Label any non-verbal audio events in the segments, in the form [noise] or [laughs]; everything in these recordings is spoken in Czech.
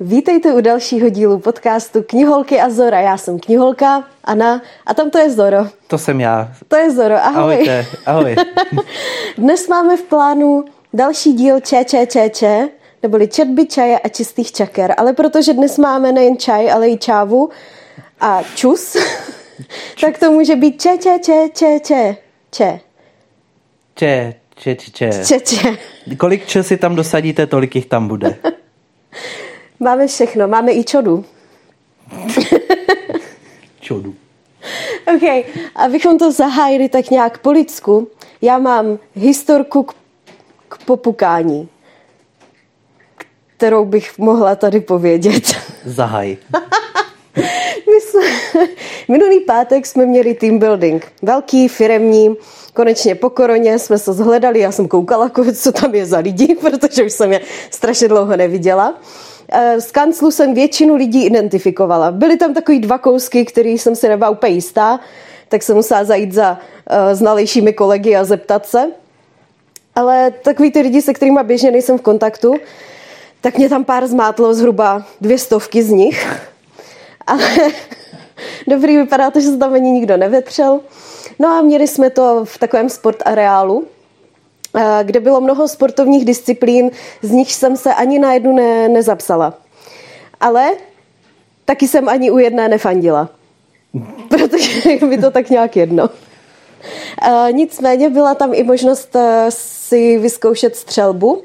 Vítejte u dalšího dílu podcastu Kniholky a Zora. Já jsem kniholka, Anna, a tam to je Zoro. To jsem já. To je Zoro, ahoj. Ahojte, ahoj. [laughs] Dnes máme v plánu další díl Če, če, če, če, neboli četby čaje a čistých čaker. Ale protože dnes máme nejen čaj, ale i čávu a čus, [laughs] tak to může být če, če, če, če, če, če. Če, če, če, če. Če, če. Kolik če si tam dosadíte, tolik jich tam bude. [laughs] Máme všechno, máme i čodu. [laughs] Čodu. OK, abychom to zahájili tak nějak po lidsku, já mám historku k, k popukání, kterou bych mohla tady povědět. [laughs] Zahaj. My jsme, minulý pátek jsme měli team building, velký, firemní, konečně po koroně jsme se zhledali, já jsem koukala, [laughs] co tam je za lidi, protože už jsem je strašně dlouho neviděla. Eh, z kanclu jsem většinu lidí identifikovala. Byly tam takový dva kousky, který jsem si nebyla úplně jistá, tak jsem musela zajít za uh, znalejšími kolegy a zeptat se. Ale takový ty lidi, se kterými běžně nejsem v kontaktu, tak mě tam pár zmátlo, zhruba dvě stovky z nich. [laughs] Ale [laughs] dobrý, vypadá to, že se tam ani nikdo nevetřel. No a měli jsme to v takovém sport areálu, Eh, kde bylo mnoho sportovních disciplín, z nich jsem se ani na jednu ne, nezapsala. Ale taky jsem ani u jedné nefandila. [laughs] Protože by to tak nějak jedno. Uh, nicméně byla tam i možnost uh, si vyzkoušet střelbu.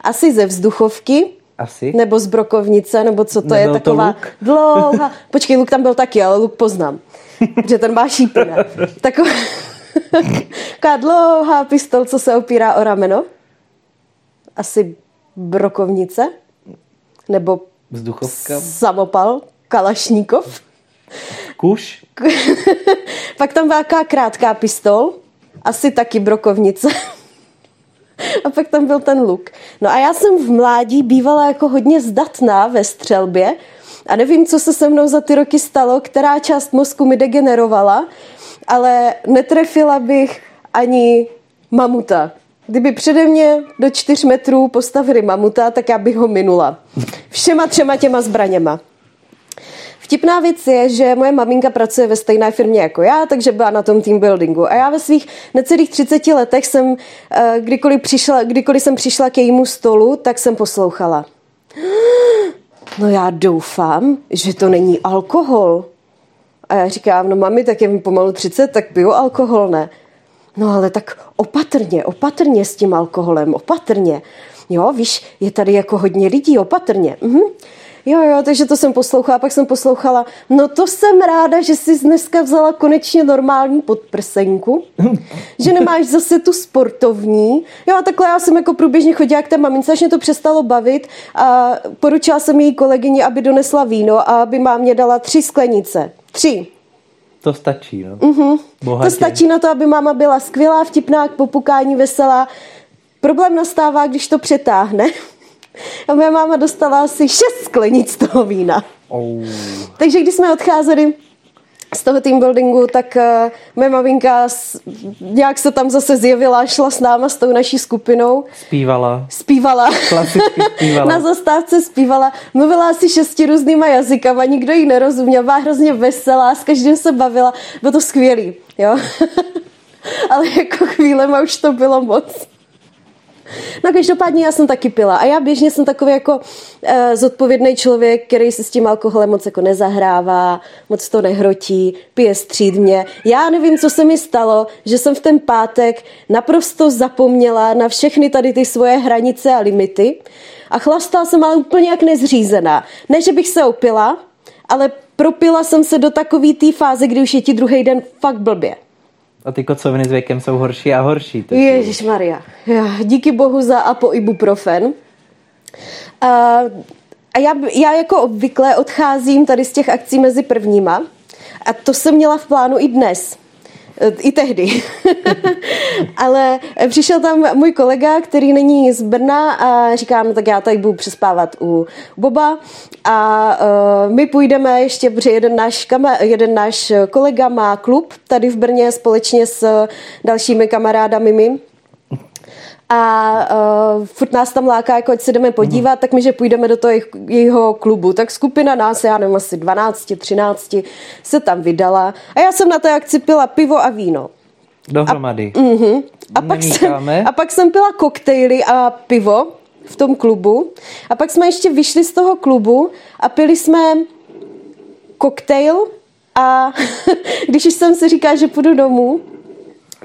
Asi ze vzduchovky. Asi. Nebo z brokovnice, nebo co to Nebyl je, to taková luk? [laughs] dlouhá. Počkej, luk tam byl taky, ale luk poznám. že ten má šípy? [laughs] Taková, [laughs] taková dlouhá pistol, co se opírá o rameno. Asi brokovnice. Nebo Vzduchovka. samopal, kalašníkov. Kuš. [laughs] Pak tam byla taková krátká pistol, asi taky brokovnice. [laughs] A pak tam byl ten luk. No a já jsem v mládí bývala jako hodně zdatná ve střelbě a nevím, co se se mnou za ty roky stalo, která část mozku mi degenerovala, ale netrefila bych ani mamuta. Kdyby přede mě do čtyř metrů postavili mamuta, tak já bych ho minula. Všema třema těma zbraněma. Vtipná věc je, že moje maminka pracuje ve stejné firmě jako já, takže byla na tom team buildingu. A já ve svých necelých 30 letech jsem, eh, kdykoliv, přišla, kdykoliv jsem přišla k jejímu stolu, tak jsem poslouchala. [gasps] No já doufám, že to není alkohol. A já říkám, no mami, tak je mi pomalu 30, tak piju alkohol, ne? No ale tak opatrně, opatrně s tím alkoholem, opatrně. Jo, víš, je tady jako hodně lidí, opatrně. Mhm. Jo, jo, takže to jsem poslouchala, pak jsem poslouchala, no to jsem ráda, že jsi dneska vzala konečně normální podprsenku, [laughs] že nemáš zase tu sportovní. Jo, a takhle já jsem jako průběžně chodila k té mamince, až mě to přestalo bavit a poručila jsem její kolegyni, aby donesla víno a aby mámě dala tři sklenice. Tři. To stačí, no. Mm-hmm. To stačí na to, aby máma byla skvělá, vtipná, k popukání, veselá. Problém nastává, když to přetáhne. A moje máma dostala asi šest sklenic toho vína. Oh. Takže když jsme odcházeli z toho team buildingu, tak uh, moje maminka s, nějak se tam zase zjevila, šla s náma, s tou naší skupinou. Zpívala. Klasicky zpívala. [laughs] Na zastávce zpívala. Mluvila asi šesti různýma jazykama, nikdo jí nerozuměl, byla hrozně veselá, s každým se bavila. Bylo to skvělý, jo. [laughs] Ale jako chvílema už to bylo moc. No každopádně já jsem taky pila a já běžně jsem takový jako uh, zodpovědný člověk, který se s tím alkoholem moc jako nezahrává, moc to nehrotí, pije střídmě. Já nevím, co se mi stalo, že jsem v ten pátek naprosto zapomněla na všechny tady ty svoje hranice a limity a chlastala jsem ale úplně jak nezřízená. Ne, že bych se opila, ale propila jsem se do takový té fáze, kdy už je ti druhý den fakt blbě. A ty kocoviny s věkem jsou horší a horší. Ježíš Maria. Díky bohu za apoibuprofen. A, a já, já jako obvykle odcházím tady z těch akcí mezi prvníma. A to jsem měla v plánu i dnes. I tehdy. [laughs] Ale přišel tam můj kolega, který není z Brna a říkám, no tak já tady budu přespávat u Boba a uh, my půjdeme ještě, protože jeden náš, kama, jeden náš kolega má klub tady v Brně společně s dalšími kamarádami my. A uh, furt nás tam láká, jako ať se jdeme podívat, tak my, že půjdeme do toho jeho klubu. Tak skupina nás, já nevím, asi 12, 13 se tam vydala a já jsem na té akci pila pivo a víno. Dohromady. A, uh-huh. a, pak, jsem, a pak jsem pila koktejly a pivo v tom klubu a pak jsme ještě vyšli z toho klubu a pili jsme koktejl a [laughs] když jsem si říká, že půjdu domů,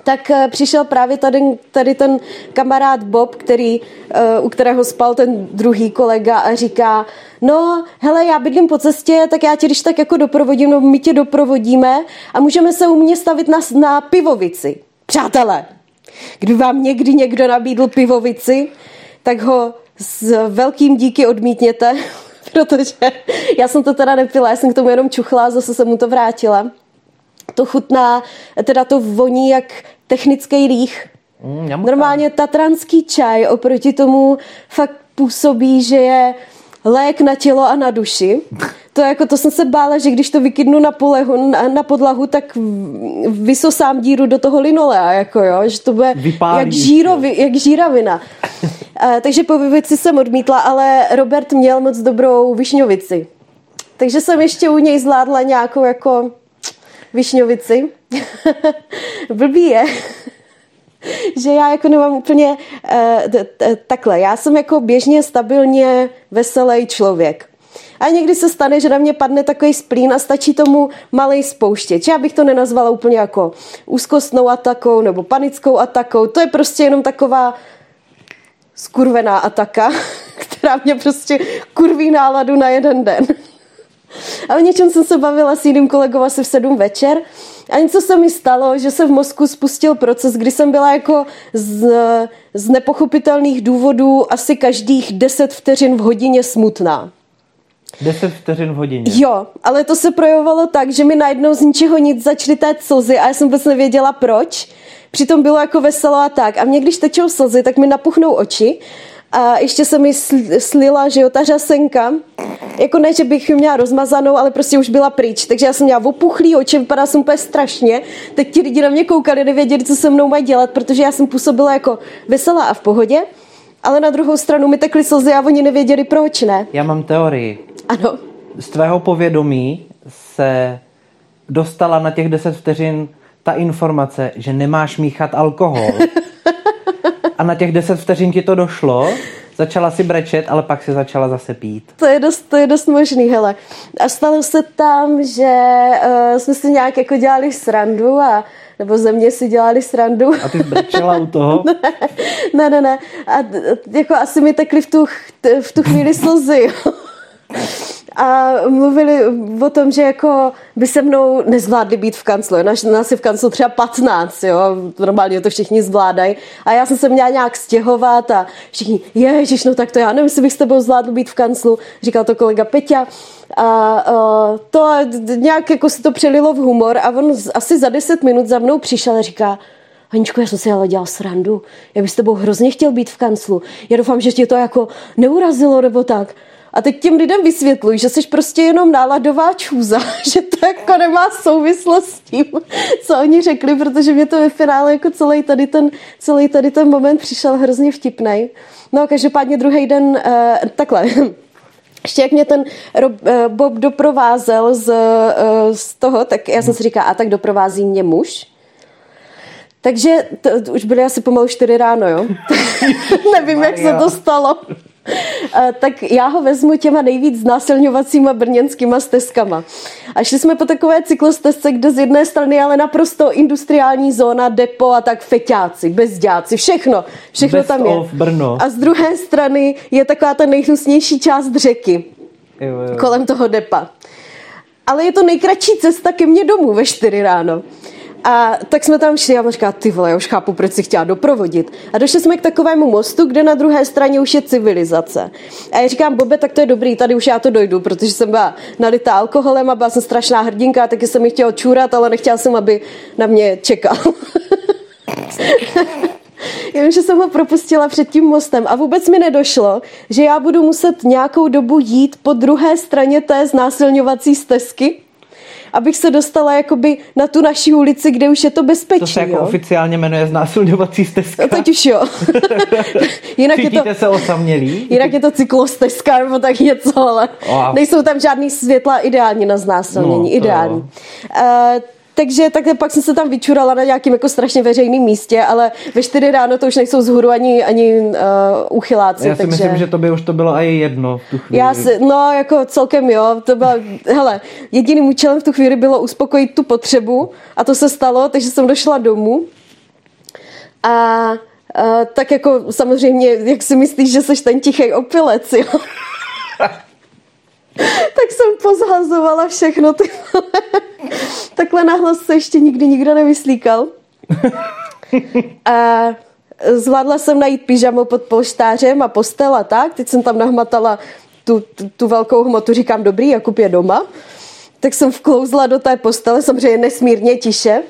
tak eh, přišel právě tady, tady ten kamarád Bob, který, eh, u kterého spal ten druhý kolega a říká, no hele, já bydlím po cestě, tak já tě když tak jako doprovodím, no my tě doprovodíme a můžeme se u mě stavit na, na pivovici. Přátelé, kdyby vám někdy někdo nabídl pivovici, tak ho s velkým díky odmítněte, [laughs] protože já jsem to teda nepila, já jsem k tomu jenom čuchla, zase jsem mu to vrátila. To chutná, teda to voní jak technický rých. Mm, Normálně tatranský čaj oproti tomu fakt působí, že je lék na tělo a na duši. To jako to jsem se bála, že když to vykydnu na, polehu, na, na podlahu, tak vysosám díru do toho linolea, jako jo, že to bude jak, žírovi, jak žíravina. a, [laughs] takže po vivici jsem odmítla, ale Robert měl moc dobrou višňovici. Takže jsem ještě u něj zvládla nějakou jako višňovici. [laughs] Blbý je, [laughs] že já jako nemám úplně uh, takhle. Já jsem jako běžně stabilně veselý člověk. A někdy se stane, že na mě padne takový splín a stačí tomu malý spouštěč. Já bych to nenazvala úplně jako úzkostnou atakou nebo panickou atakou. To je prostě jenom taková skurvená ataka, [laughs] která mě prostě kurví náladu na jeden den. A o něčem jsem se bavila s jiným kolegou asi v sedm večer a něco se mi stalo, že se v mozku spustil proces, kdy jsem byla jako z, z nepochopitelných důvodů asi každých deset vteřin v hodině smutná. Deset vteřin v hodině. Jo, ale to se projevovalo tak, že mi najednou z ničeho nic začaly tét slzy a já jsem vůbec nevěděla proč. Přitom bylo jako veselo a tak. A mě, když tečou slzy, tak mi napuchnou oči a ještě se mi slila, že jo, ta řasenka, jako ne, že bych ji měla rozmazanou, ale prostě už byla pryč, takže já jsem měla opuchlý oči, vypadala jsem úplně strašně, teď ti lidi na mě koukali, nevěděli, co se mnou mají dělat, protože já jsem působila jako veselá a v pohodě, ale na druhou stranu mi tekly slzy a oni nevěděli, proč ne. Já mám teorii. Ano. Z tvého povědomí se dostala na těch 10 vteřin ta informace, že nemáš míchat alkohol. [laughs] a na těch 10 vteřin ti to došlo, začala si brečet, ale pak si začala zase pít. To je dost, to je dost možný, hele. A stalo se tam, že uh, jsme si nějak jako dělali srandu a nebo ze mě si dělali srandu. A ty brečela u toho? [laughs] ne, ne, ne. A jako asi mi tekly v tu, v tu chvíli slzy. A mluvili o tom, že jako by se mnou nezvládli být v kanclu. Nás, nás je v kanclu třeba 15, jo, normálně to všichni zvládají. A já jsem se měla nějak stěhovat a všichni, ježiš, no tak to já nevím, jestli bych s tebou zvládl být v kanclu, říkal to kolega Peťa. A uh, to nějak jako se to přelilo v humor a on asi za 10 minut za mnou přišel a říká, Aničko, já jsem si ale dělal srandu. Já bych s tebou hrozně chtěl být v kanclu. Já doufám, že tě to jako neurazilo nebo tak. A teď těm lidem vysvětluji, že jsi prostě jenom náladová čůza, [laughs] že to jako nemá souvislost s tím, co oni řekli, protože mě to ve finále jako celý tady ten, celý tady ten moment přišel hrozně vtipný. No každopádně druhý den, uh, takhle, [laughs] ještě jak mě ten Rob, uh, Bob doprovázel z, uh, z toho, tak já jsem si říkala, a tak doprovází mě muž? Takže to, to už byly asi pomalu čtyři ráno, jo? [laughs] Nevím, Maria. jak se to stalo. [laughs] tak já ho vezmu těma nejvíc znásilňovacíma brněnskýma stezkama. A šli jsme po takové cyklostezce, kde z jedné strany ale naprosto industriální zóna, depo a tak feťáci, bezďáci, všechno. Všechno Best tam je. Brno. A z druhé strany je taková ta nejhnusnější část řeky. Jo, jo. Kolem toho depa. Ale je to nejkratší cesta ke mně domů ve 4 ráno. A tak jsme tam šli a on říká, ty vole, já už chápu, proč si chtěla doprovodit. A došli jsme k takovému mostu, kde na druhé straně už je civilizace. A já říkám, Bobe, tak to je dobrý, tady už já to dojdu, protože jsem byla nalitá alkoholem a byla jsem strašná hrdinka, taky jsem mi chtěla čůrat, ale nechtěla jsem, aby na mě čekal. [laughs] Jenom, že jsem ho propustila před tím mostem a vůbec mi nedošlo, že já budu muset nějakou dobu jít po druhé straně té znásilňovací stezky, abych se dostala jakoby na tu naši ulici, kde už je to bezpečí. To se jako jo? oficiálně jmenuje znásilňovací stezka. No, teď už jo. [laughs] jinak Cítíte je to, se osamělí? Jinak je to cyklostezka nebo tak něco, ale wow. nejsou tam žádný světla ideální na znásilnění. No, ideální. Uh, takže tak pak jsem se tam vyčurala na nějakým jako strašně veřejném místě, ale ve 4 ráno to už nejsou zhůru ani, ani uh, uchyláci. Já si takže... myslím, že to by už to bylo i jedno v tu chvíli. Já si, no jako celkem jo, to bylo, hele, jediným účelem v tu chvíli bylo uspokojit tu potřebu a to se stalo, takže jsem došla domů a uh, tak jako samozřejmě, jak si myslíš, že jsi ten tichý opilec, jo? [laughs] tak jsem pozhazovala všechno. Ty Takhle nahlas se ještě nikdy nikdo nevyslíkal. A zvládla jsem najít pyžamo pod polštářem a postel a tak. Teď jsem tam nahmatala tu, tu, tu velkou hmotu, říkám, dobrý, Jakub je doma. Tak jsem vklouzla do té postele, samozřejmě nesmírně tiše.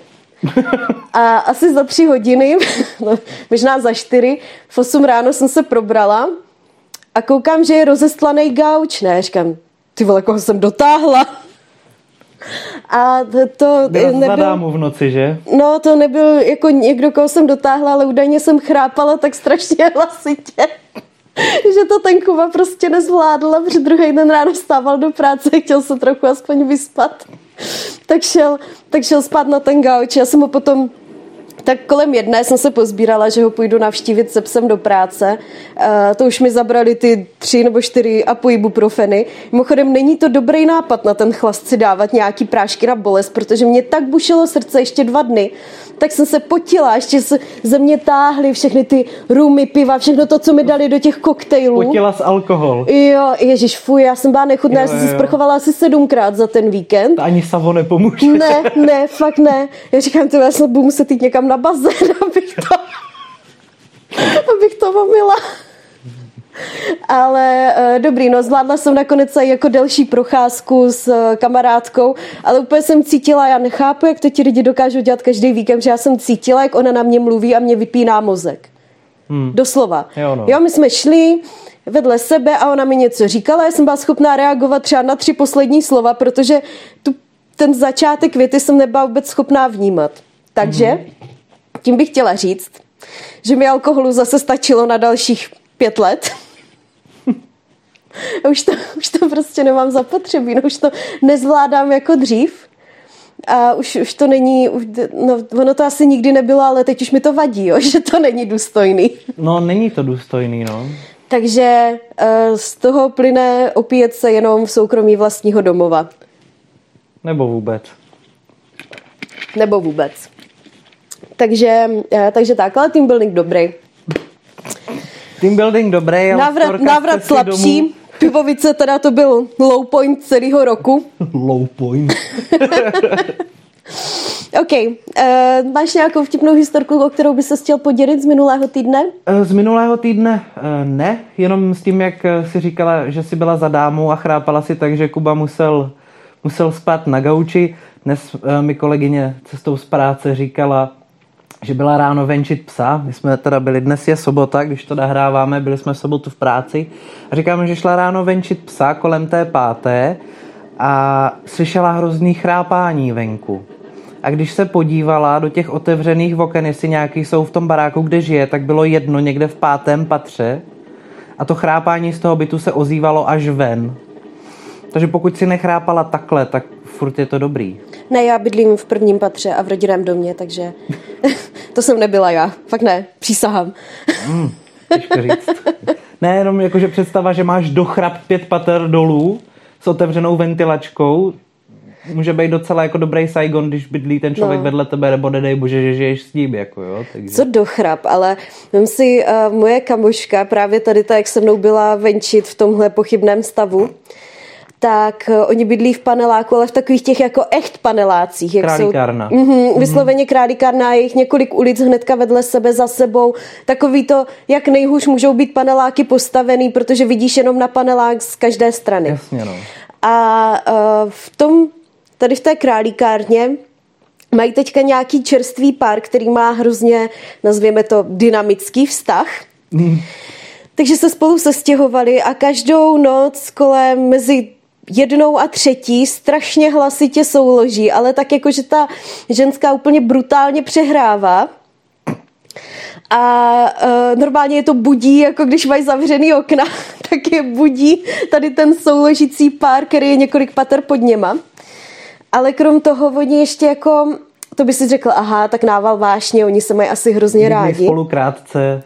A asi za tři hodiny, no, možná za čtyři, v osm ráno jsem se probrala a koukám, že je rozestlaný gauč. Ne, říkám, ty vole, koho jsem dotáhla. A to Byla nebyl... mu v noci, že? No, to nebyl jako někdo, koho jsem dotáhla, ale údajně jsem chrápala tak strašně [laughs] hlasitě, že to ten Kuba prostě nezvládla, protože druhý den ráno stával do práce a chtěl se trochu aspoň vyspat. Tak šel, tak šel spát na ten gauč. Já jsem ho potom tak kolem jedné jsem se pozbírala, že ho půjdu navštívit se psem do práce. Uh, to už mi zabrali ty tři nebo čtyři a po ibuprofeny. Mimochodem není to dobrý nápad na ten chlast si dávat nějaký prášky na bolest, protože mě tak bušilo srdce ještě dva dny, tak jsem se potila, ještě se ze mě táhly všechny ty rumy, piva, všechno to, co mi dali do těch koktejlů. Potila s alkohol. Jo, ježiš, fuj, já jsem byla nechutná, já jsem se sprchovala asi sedmkrát za ten víkend. Ani Savo nepomůže. Ne, ne, fakt ne. Já říkám, to já se budu muset jít někam na bazén, [laughs] abych to, abych to omila. Ale uh, dobrý, no zvládla jsem nakonec i jako delší procházku s uh, kamarádkou, ale úplně jsem cítila, já nechápu, jak to ti lidi dokážou dělat každý víkend, že já jsem cítila, jak ona na mě mluví a mě vypíná mozek. Hmm. Doslova. Jo, no. jo, my jsme šli vedle sebe a ona mi něco říkala, já jsem byla schopná reagovat třeba na tři poslední slova, protože tu, ten začátek věty jsem nebyla vůbec schopná vnímat. Takže hmm. Tím bych chtěla říct, že mi alkoholu zase stačilo na dalších pět let. [laughs] už, to, už to prostě nemám zapotřebí, no už to nezvládám jako dřív. A už, už to není, už, no ono to asi nikdy nebylo, ale teď už mi to vadí, jo, [laughs] že to není důstojný. No není to důstojný, no. Takže uh, z toho plyne opíjet se jenom v soukromí vlastního domova. Nebo vůbec. Nebo vůbec. Takže, uh, takže tak, ale team building dobrý. Team building dobrý, ale návrat, návrat slabší. Domů. Pivovice teda to byl low point celého roku. [laughs] low point. [laughs] OK. Uh, máš nějakou vtipnou historku, o kterou by se chtěl podělit z minulého týdne? Uh, z minulého týdne uh, ne, jenom s tím, jak si říkala, že jsi byla za dámu a chrápala si tak, že Kuba musel, musel spát na gauči. Dnes uh, mi kolegyně cestou z práce říkala, že byla ráno venčit psa. My jsme teda byli, dnes je sobota, když to nahráváme, byli jsme v sobotu v práci. A říkáme, že šla ráno venčit psa kolem té páté a slyšela hrozný chrápání venku. A když se podívala do těch otevřených oken, jestli nějaký jsou v tom baráku, kde žije, tak bylo jedno někde v pátém patře a to chrápání z toho bytu se ozývalo až ven. Takže pokud si nechrápala takhle, tak furt je to dobrý. Ne, já bydlím v prvním patře a v rodinném domě, takže [laughs] to jsem nebyla já. Fakt ne, přísahám. Mm, říct. Ne, jenom jakože představa, že máš dochrap pět pater dolů s otevřenou ventilačkou, může být docela jako dobrý Saigon, když bydlí ten člověk no. vedle tebe, nebo nedej bože, že žiješ s ním, jako jo. Takže. Co dochrap, ale vím si, uh, moje kamoška, právě tady ta, jak se mnou byla venčit v tomhle pochybném stavu, tak uh, oni bydlí v paneláku, ale v takových těch jako echt panelácích. Jak králíkárna. Jsou, mm-hmm, vysloveně králíkárna, je jich několik ulic hnedka vedle sebe za sebou. Takový to, jak nejhůř můžou být paneláky postavený, protože vidíš jenom na panelák z každé strany. Jasně, no. A uh, v tom, tady v té králíkárně, mají teďka nějaký čerstvý pár, který má hrozně, nazvěme to, dynamický vztah. Mm. Takže se spolu sestěhovali a každou noc kolem mezi jednou a třetí strašně hlasitě souloží, ale tak jako, že ta ženská úplně brutálně přehrává. A uh, normálně je to budí, jako když mají zavřený okna, [laughs] tak je budí tady ten souložící pár, který je několik pater pod něma. Ale krom toho oni ještě jako, to by si řekl, aha, tak nával vášně, oni se mají asi hrozně rádi. Spolu krátce.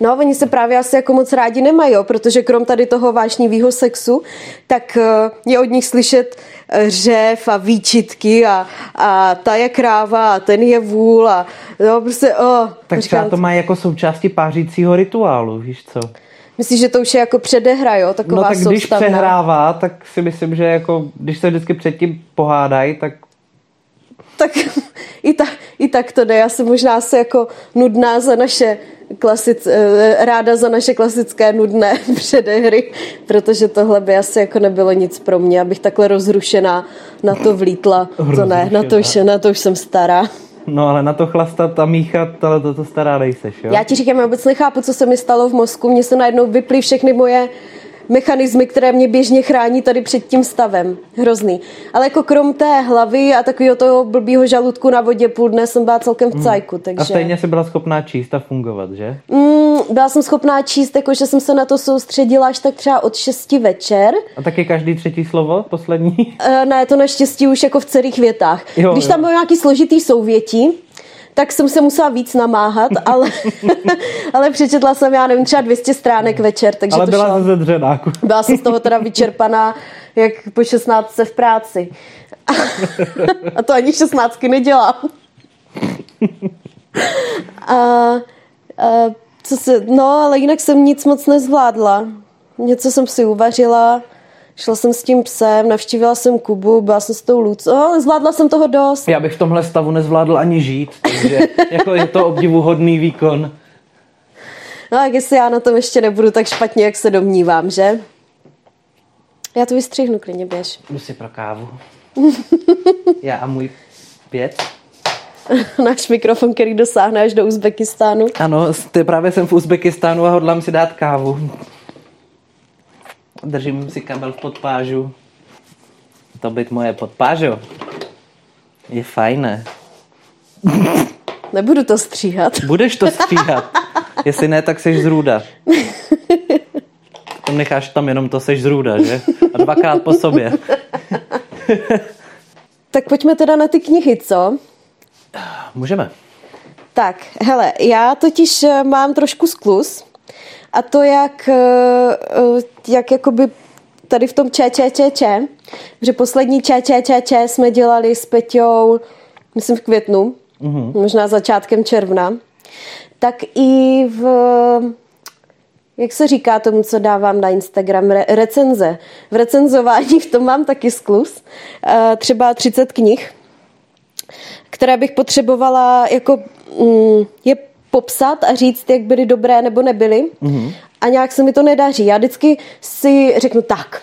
No, oni se právě asi jako moc rádi nemají, jo, protože krom tady toho vášnivého sexu, tak uh, je od nich slyšet uh, řev a výčitky a, a ta je kráva a ten je vůl a no, prostě, oh, Tak třeba to má jako součástí pářícího rituálu, víš co? Myslíš, že to už je jako předehra, jo? Taková No tak když soustavná. přehrává, tak si myslím, že jako, když se vždycky předtím pohádají, tak Tak i, ta, i tak to jde. Já jsem možná se jako nudná za naše klasic, eh, ráda za naše klasické nudné [laughs] předehry, protože tohle by asi jako nebylo nic pro mě, abych takhle rozrušená na to vlítla. To ne, na to, už, na to už jsem stará. No ale na to chlastat a míchat, ale to, to stará nejseš, jo? Já ti říkám, já vůbec nechápu, co se mi stalo v mozku. Mně se najednou vyply všechny moje mechanismy, které mě běžně chrání tady před tím stavem. Hrozný. Ale jako krom té hlavy a takového toho blbýho žaludku na vodě půl dne jsem byla celkem v cajku. Takže... A stejně jsi byla schopná číst a fungovat, že? Mm, byla jsem schopná číst, jako že jsem se na to soustředila až tak třeba od 6 večer. A taky každý třetí slovo, poslední? E, ne, to naštěstí už jako v celých větách. Jo, Když jo. tam bylo nějaký složitý souvětí, tak jsem se musela víc namáhat, [laughs] ale, ale přečetla jsem, já nevím, třeba 200 stránek večer, takže ale to byla šlo. ze dřenáku. [laughs] Byla jsem z toho teda vyčerpaná, jak po 16 v práci. A to ani 16 nedělám. A, a co se, no, ale jinak jsem nic moc nezvládla. Něco jsem si uvařila, šla jsem s tím psem, navštívila jsem Kubu, byla jsem s tou Luc, ale zvládla jsem toho dost. Já bych v tomhle stavu nezvládl ani žít, takže [laughs] jako je to obdivuhodný výkon. No, tak jestli já na tom ještě nebudu tak špatně, jak se domnívám, že? Já to vystřihnu, klidně běž. Jdu si pro kávu. [laughs] Já a můj pět. [laughs] Náš mikrofon, který dosáhne až do Uzbekistánu. Ano, ty právě jsem v Uzbekistánu a hodlám si dát kávu. Držím si kabel v podpážu. To být moje podpážo. Je fajné. Nebudu to stříhat. Budeš to stříhat. Jestli ne, tak seš zrůda. To necháš tam jenom to seš zrůda, že? A dvakrát po sobě. Tak pojďme teda na ty knihy, co? Můžeme. Tak, hele, já totiž eh, mám trošku sklus a to jak, eh, eh, jak jakoby tady v tom ČČČČ, že poslední ČČČČ jsme dělali s Peťou, myslím v květnu, mm-hmm. možná začátkem června, tak i v, jak se říká tomu, co dávám na Instagram, re, recenze. V recenzování [laughs] v tom mám taky sklus, eh, třeba 30 knih, které bych potřebovala jako mm, je popsat a říct, jak byly dobré nebo nebyly. Mm-hmm. A nějak se mi to nedaří. Já vždycky si řeknu tak.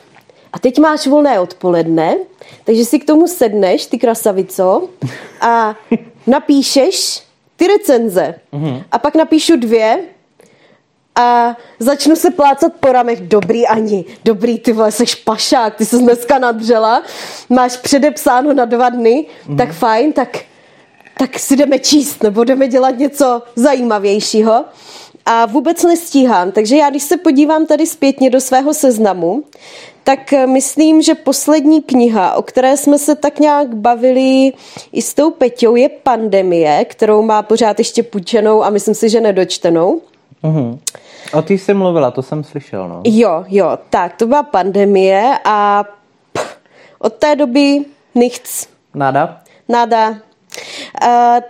A teď máš volné odpoledne, takže si k tomu sedneš, ty krasavico, a [laughs] napíšeš ty recenze. Mm-hmm. A pak napíšu dvě a začnu se plácat po ramech. Dobrý Ani, dobrý, ty vole, seš pašák, ty jsi dneska nadřela, máš předepsáno na dva dny, mm. tak fajn, tak, tak si jdeme číst, nebo jdeme dělat něco zajímavějšího. A vůbec nestíhám, takže já, když se podívám tady zpětně do svého seznamu, tak eh, myslím, že poslední kniha, o které jsme se tak nějak bavili i s tou Peťou, je Pandemie, kterou má pořád ještě půjčenou a myslím si, že nedočtenou. Uhum. O ty jsi mluvila, to jsem slyšel, no. Jo, jo, tak to byla pandemie a pff, od té doby nichts, Nada? nada. Uh,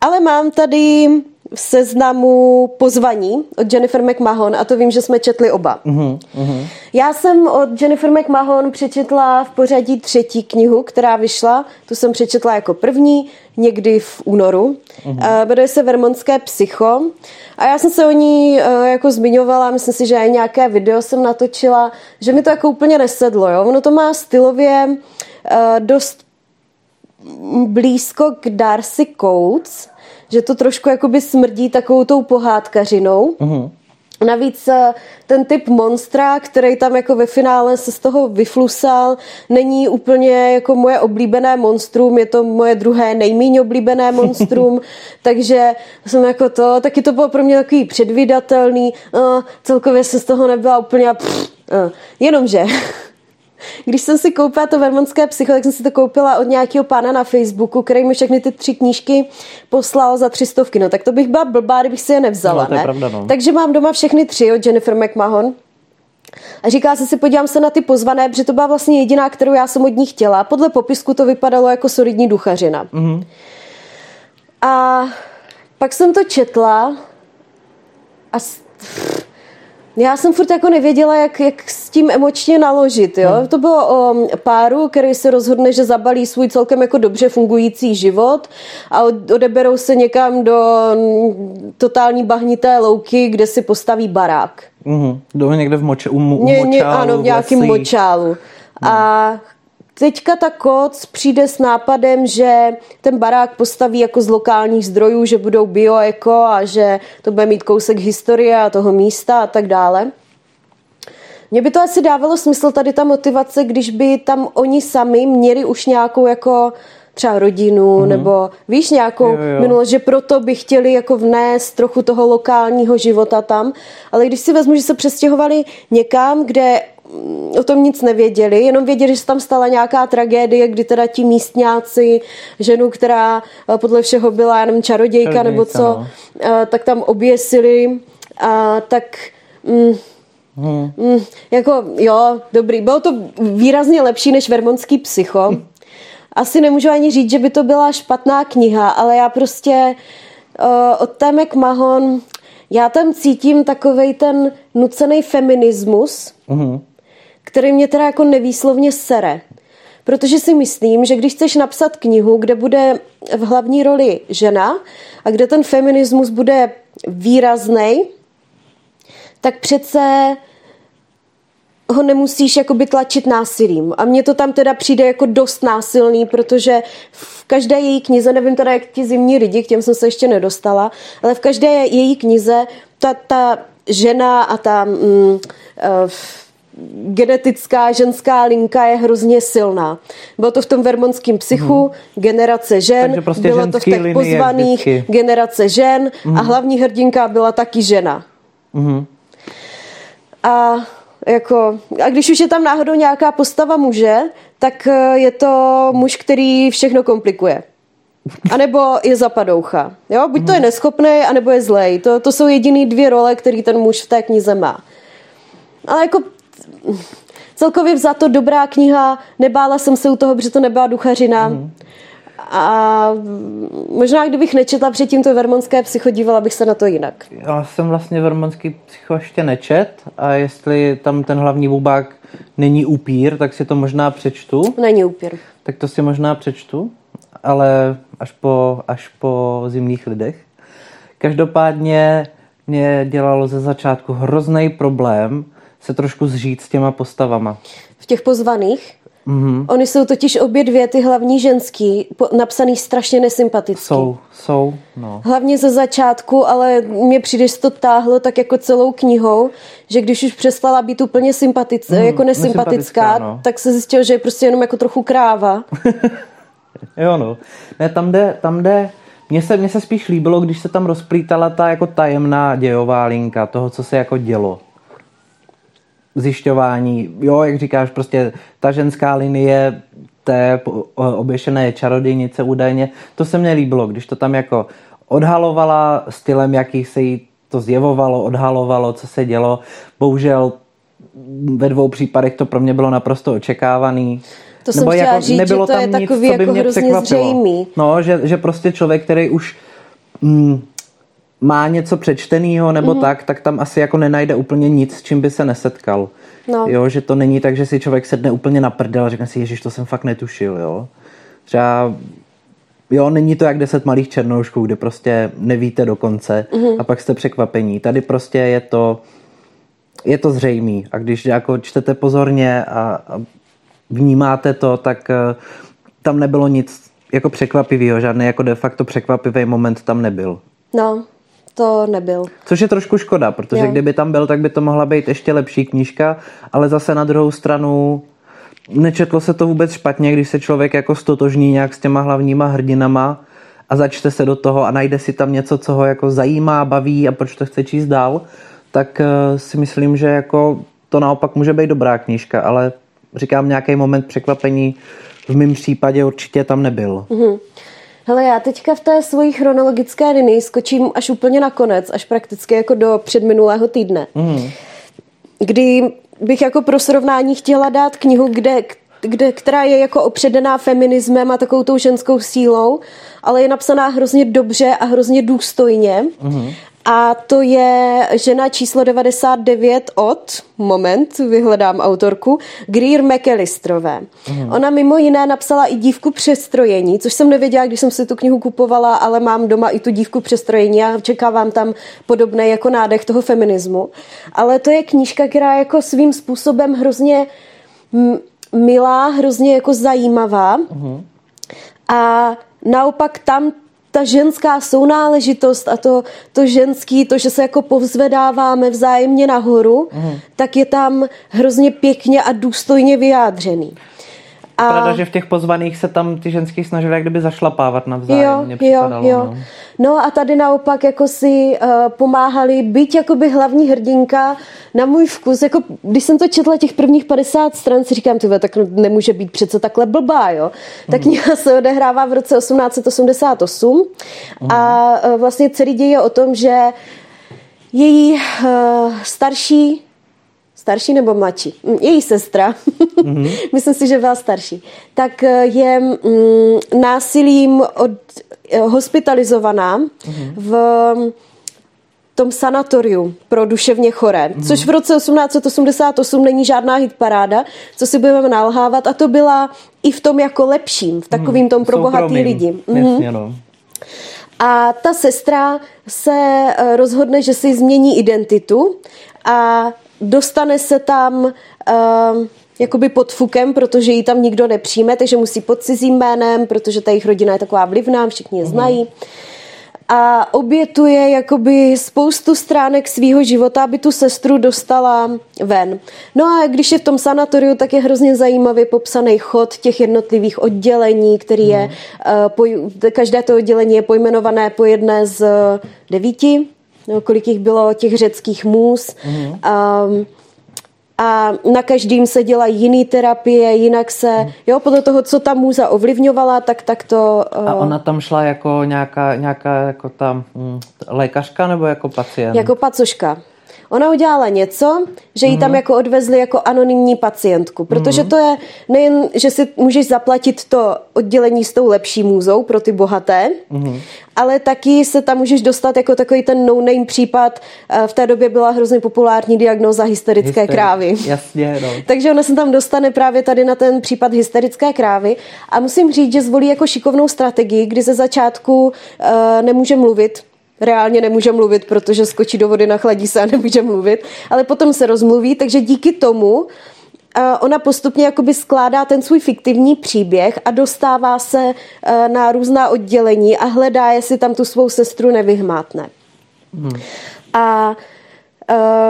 ale mám tady v seznamu pozvaní od Jennifer McMahon a to vím, že jsme četli oba. Uhum, uhum. Já jsem od Jennifer McMahon přečetla v pořadí třetí knihu, která vyšla. Tu jsem přečetla jako první, někdy v únoru. Uh-huh. Jmenuje se Vermontské psycho. A já jsem se o ní uh, jako zmiňovala, myslím si, že i nějaké video jsem natočila, že mi to jako úplně nesedlo. Jo? Ono to má stylově uh, dost blízko k Darcy Coates, že to trošku jakoby smrdí takovou tou pohádkařinou. Uhum. Navíc eh, ten typ monstra, který tam jako ve finále se z toho vyflusal, není úplně jako moje oblíbené monstrum, je to moje druhé nejméně oblíbené [laughs] monstrum, takže jsem jako to, taky to bylo pro mě takový předvídatelný, uh, celkově se z toho nebyla úplně, pff, uh, jenomže [laughs] Když jsem si koupila to vermonské psycho, tak jsem si to koupila od nějakého pána na Facebooku, který mi všechny ty tři knížky poslal za tři stovky. No tak to bych byla blbá, kdybych si je nevzala. No, ne? pravda, no. Takže mám doma všechny tři od Jennifer McMahon. A říká se si, podívám se na ty pozvané, protože to byla vlastně jediná, kterou já jsem od ní chtěla. Podle popisku to vypadalo jako solidní duchařina. Mm-hmm. A pak jsem to četla a já jsem furt jako nevěděla, jak, jak s tím emočně naložit. Jo? Hmm. To bylo o páru, který se rozhodne, že zabalí svůj celkem jako dobře fungující život a odeberou se někam do totální bahnité louky, kde si postaví barák. Mm-hmm. Do někde v moče, u, u Ně, močálu, Ano, v nějakém močálu. Hmm. A teďka ta koc přijde s nápadem, že ten barák postaví jako z lokálních zdrojů, že budou bio, eko a že to bude mít kousek historie a toho místa a tak dále. Mně by to asi dávalo smysl tady ta motivace, když by tam oni sami měli už nějakou jako třeba rodinu, mm-hmm. nebo víš, nějakou jo, jo. minulost, že proto by chtěli jako vnést trochu toho lokálního života tam. Ale když si vezmu, že se přestěhovali někam, kde o tom nic nevěděli, jenom věděli, že se tam stala nějaká tragédie, kdy teda ti místňáci, ženu, která eh, podle všeho byla jenom čarodějka, čarodějka nebo co, no. Eh, tak tam oběsili a tak... Mm, Hmm. Mm, jako jo, dobrý. Bylo to výrazně lepší než Vermonský psycho. [laughs] Asi nemůžu ani říct, že by to byla špatná kniha, ale já prostě uh, od Témek Mahon já tam cítím takovej ten nucený feminismus, uh-huh který mě teda jako nevýslovně sere. Protože si myslím, že když chceš napsat knihu, kde bude v hlavní roli žena a kde ten feminismus bude výrazný, tak přece ho nemusíš jakoby tlačit násilím. A mně to tam teda přijde jako dost násilný, protože v každé její knize, nevím teda jak ti zimní lidi, k těm jsem se ještě nedostala, ale v každé její knize ta, ta žena a ta mm, uh, genetická ženská linka je hrozně silná. Bylo to v tom vermonském psychu, hmm. generace žen, prostě bylo to v těch pozvaných, vždycky. generace žen hmm. a hlavní hrdinka byla taky žena. Hmm. A jako, a když už je tam náhodou nějaká postava muže, tak eh, je to muž, který všechno komplikuje. A nebo je zapadoucha. Jo? Buď to je mhm. neschopný, anebo je zlej. To, to jsou jediný dvě role, které ten muž v té knize má. Ale jako celkově za to dobrá kniha, nebála jsem se u toho, protože to nebyla duchařina. Mm. A možná, kdybych nečetla předtím to vermonské psycho, dívala bych se na to jinak. Já jsem vlastně vermonský psycho ještě nečet a jestli tam ten hlavní bubák není upír, tak si to možná přečtu. Není upír. Tak to si možná přečtu, ale až po, až po zimních lidech. Každopádně mě dělalo ze začátku hrozný problém, se trošku zžít s těma postavama. V těch pozvaných? Mm-hmm. Oni jsou totiž obě dvě ty hlavní ženský, napsaný strašně nesympaticky. Jsou, jsou, no. Hlavně ze začátku, ale mě přijde, že to táhlo tak jako celou knihou, že když už přestala být úplně sympatická, mm, jako nesympatická, no. tak se zjistil, že je prostě jenom jako trochu kráva. [laughs] jo, no. Ne, tam jde, tam jde, mně se, mně se spíš líbilo, když se tam rozplítala ta jako tajemná dějová linka toho, co se jako dělo zjišťování, jo, jak říkáš, prostě ta ženská linie té oběšené čarodějnice údajně, to se mně líbilo, když to tam jako odhalovala stylem, jaký se jí to zjevovalo, odhalovalo, co se dělo. Bohužel ve dvou případech to pro mě bylo naprosto očekávaný. To Nebo jsem jako, říct, nebylo že to tam je takový nic, co by jako mě hrozně zřejmý. No, že, že prostě člověk, který už mm, má něco přečteného nebo mm-hmm. tak, tak tam asi jako nenajde úplně nic, s čím by se nesetkal. No. Jo, že to není tak, že si člověk sedne úplně na prdel a řekne si, ježiš, to jsem fakt netušil, jo. Třeba Jo, není to jak deset malých černoušků, kde prostě nevíte dokonce mm-hmm. a pak jste překvapení. Tady prostě je to, je to zřejmý a když jako čtete pozorně a, a vnímáte to, tak uh, tam nebylo nic jako překvapivého, žádný jako de facto překvapivý moment tam nebyl. No, to nebyl. Což je trošku škoda, protože jo. kdyby tam byl, tak by to mohla být ještě lepší knížka, ale zase na druhou stranu nečetlo se to vůbec špatně, když se člověk jako stotožní nějak s těma hlavníma hrdinama a začte se do toho a najde si tam něco, co ho jako zajímá, baví a proč to chce číst dál, tak eh, si myslím, že jako to naopak může být dobrá knížka, ale říkám nějaký moment překvapení v mém případě určitě tam nebyl. Mm-hmm. Hele, já teďka v té svojí chronologické linii skočím až úplně na konec, až prakticky jako do předminulého týdne. Mm. Kdy bych jako pro srovnání chtěla dát knihu, kde, kde, která je jako opředená feminismem a takovou tou ženskou sílou, ale je napsaná hrozně dobře a hrozně důstojně. Mm-hmm. A to je žena číslo 99 od, moment, vyhledám autorku, Greer McAllisterové. Mm. Ona mimo jiné napsala i dívku přestrojení, což jsem nevěděla, když jsem si tu knihu kupovala, ale mám doma i tu dívku přestrojení a čekávám tam podobné jako nádech toho feminismu. Ale to je knížka, která jako svým způsobem hrozně milá, hrozně jako zajímavá. Mm. A naopak tam ta ženská sounáležitost a to, to ženský, to, že se jako povzvedáváme vzájemně nahoru, mm. tak je tam hrozně pěkně a důstojně vyjádřený. A... Pravda, že v těch pozvaných se tam ty ženský snažili jak kdyby zašlapávat navzájem. Jo, jo, jo. No. no a tady naopak jako si uh, pomáhali být jakoby hlavní hrdinka na můj vkus. Jako, když jsem to četla těch prvních 50 stran, si říkám, tyhle, tak nemůže být přece takhle blbá, jo. Ta hmm. kniha se odehrává v roce 1888 hmm. a uh, vlastně celý děj je o tom, že její uh, starší starší nebo mladší, mm, její sestra, mm-hmm. [laughs] myslím si, že byla starší, tak eh, je mm, násilím od, eh, hospitalizovaná mm-hmm. v tom sanatoriu pro duševně choré, mm-hmm. což v roce 1888 není žádná hitparáda, co si budeme nalhávat a to byla i v tom jako lepším, v takovým tom pro bohatý lidi. Mm-hmm. Jasně, no. A ta sestra se eh, rozhodne, že si změní identitu a dostane se tam uh, jakoby pod fukem, protože ji tam nikdo nepřijme, takže musí pod cizím jménem, protože ta jejich rodina je taková vlivná, všichni je znají. A obětuje jakoby spoustu stránek svého života, aby tu sestru dostala ven. No a když je v tom sanatoriu, tak je hrozně zajímavě popsaný chod těch jednotlivých oddělení, který je, uh, poj- každé to oddělení je pojmenované po jedné z devíti no, kolik jich bylo těch řeckých můz. Mm-hmm. Um, a na každým se dělají jiný terapie, jinak se, mm. jo, podle toho, co ta můza ovlivňovala, tak, tak to... Uh, a ona tam šla jako nějaká, nějaká jako ta mm, lékařka nebo jako pacient? Jako pacoška. Ona udělala něco, že ji tam mhm. jako odvezli jako anonymní pacientku, protože mhm. to je nejen, že si můžeš zaplatit to oddělení s tou lepší můzou pro ty bohaté, mm ale taky se tam můžeš dostat jako takový ten no-name případ. Eh, v té době byla hrozně populární diagnoza hysterické Hysteri- krávy. Jasně, no. [laughs] Takže ona se tam dostane právě tady na ten případ hysterické krávy a musím říct, že zvolí jako šikovnou strategii, kdy ze začátku uh, nemůže mluvit, reálně nemůže mluvit, protože skočí do vody, nachladí se a nemůže mluvit, ale potom se rozmluví, takže díky tomu ona postupně jakoby skládá ten svůj fiktivní příběh a dostává se e, na různá oddělení a hledá, jestli tam tu svou sestru nevyhmátne. Hmm. A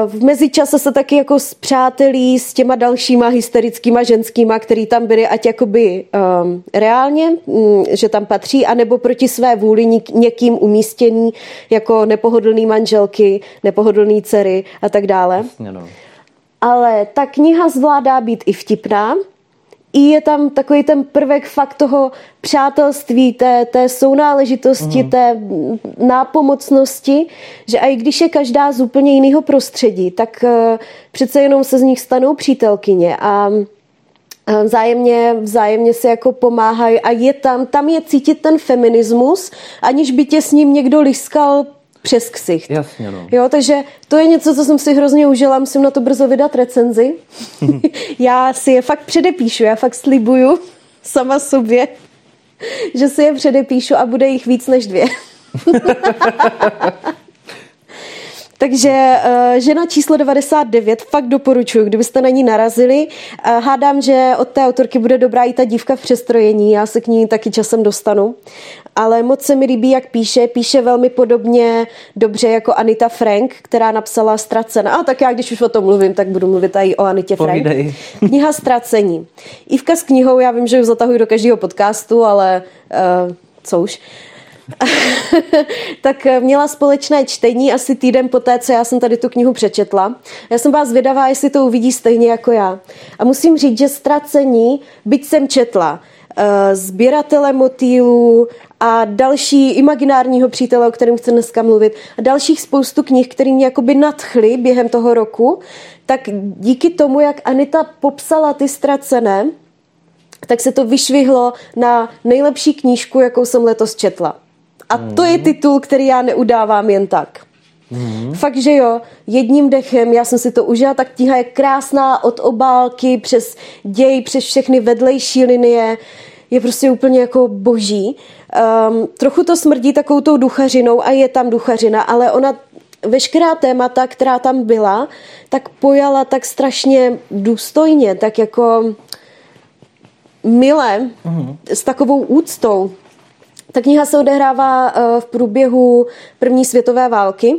v mezičase se taky jako přátelí s těma dalšíma hysterickýma ženskýma, který tam byli, ať jakoby um, reálně, um, že tam patří, anebo proti své vůli někým umístěný jako nepohodlný manželky, nepohodlný dcery a tak dále. Jasně, no. Ale ta kniha zvládá být i vtipná, i je tam takový ten prvek fakt toho přátelství, té, té sounáležitosti, mm. té nápomocnosti, že i když je každá z úplně jiného prostředí, tak uh, přece jenom se z nich stanou přítelkyně a vzájemně, vzájemně se jako pomáhají a je tam, tam je cítit ten feminismus, aniž by tě s ním někdo liskal přes ksicht. Jasně, no. Jo, takže to je něco, co jsem si hrozně užila, musím na to brzo vydat recenzi. [laughs] já si je fakt předepíšu, já fakt slibuju sama sobě, že si je předepíšu a bude jich víc než dvě. [laughs] Takže uh, žena číslo 99 fakt doporučuji, kdybyste na ní narazili. Uh, hádám, že od té autorky bude dobrá i ta dívka v přestrojení, já se k ní taky časem dostanu. Ale moc se mi líbí, jak píše. Píše velmi podobně dobře jako Anita Frank, která napsala Ztracena. A tak já, když už o tom mluvím, tak budu mluvit i o Anitě Frank. Povídej. [laughs] Kniha Ztracení. Ivka s knihou, já vím, že ji zatahuji do každého podcastu, ale uh, co už. [laughs] tak měla společné čtení asi týden poté, co já jsem tady tu knihu přečetla. Já jsem vás zvědavá, jestli to uvidí stejně jako já. A musím říct, že ztracení, byť jsem četla, uh, sběratele motýlů a další imaginárního přítele, o kterém chci dneska mluvit, a dalších spoustu knih, které mě jakoby nadchly během toho roku, tak díky tomu, jak Anita popsala ty ztracené, tak se to vyšvihlo na nejlepší knížku, jakou jsem letos četla. A to je titul, který já neudávám jen tak. Mm. Fakt, že jo, jedním dechem, já jsem si to užila, tak kniha je krásná od obálky přes děj, přes všechny vedlejší linie, je prostě úplně jako boží. Um, trochu to smrdí takovou tou duchařinou a je tam duchařina, ale ona veškerá témata, která tam byla, tak pojala tak strašně důstojně, tak jako milé, mm. s takovou úctou. Ta kniha se odehrává eh, v průběhu první světové války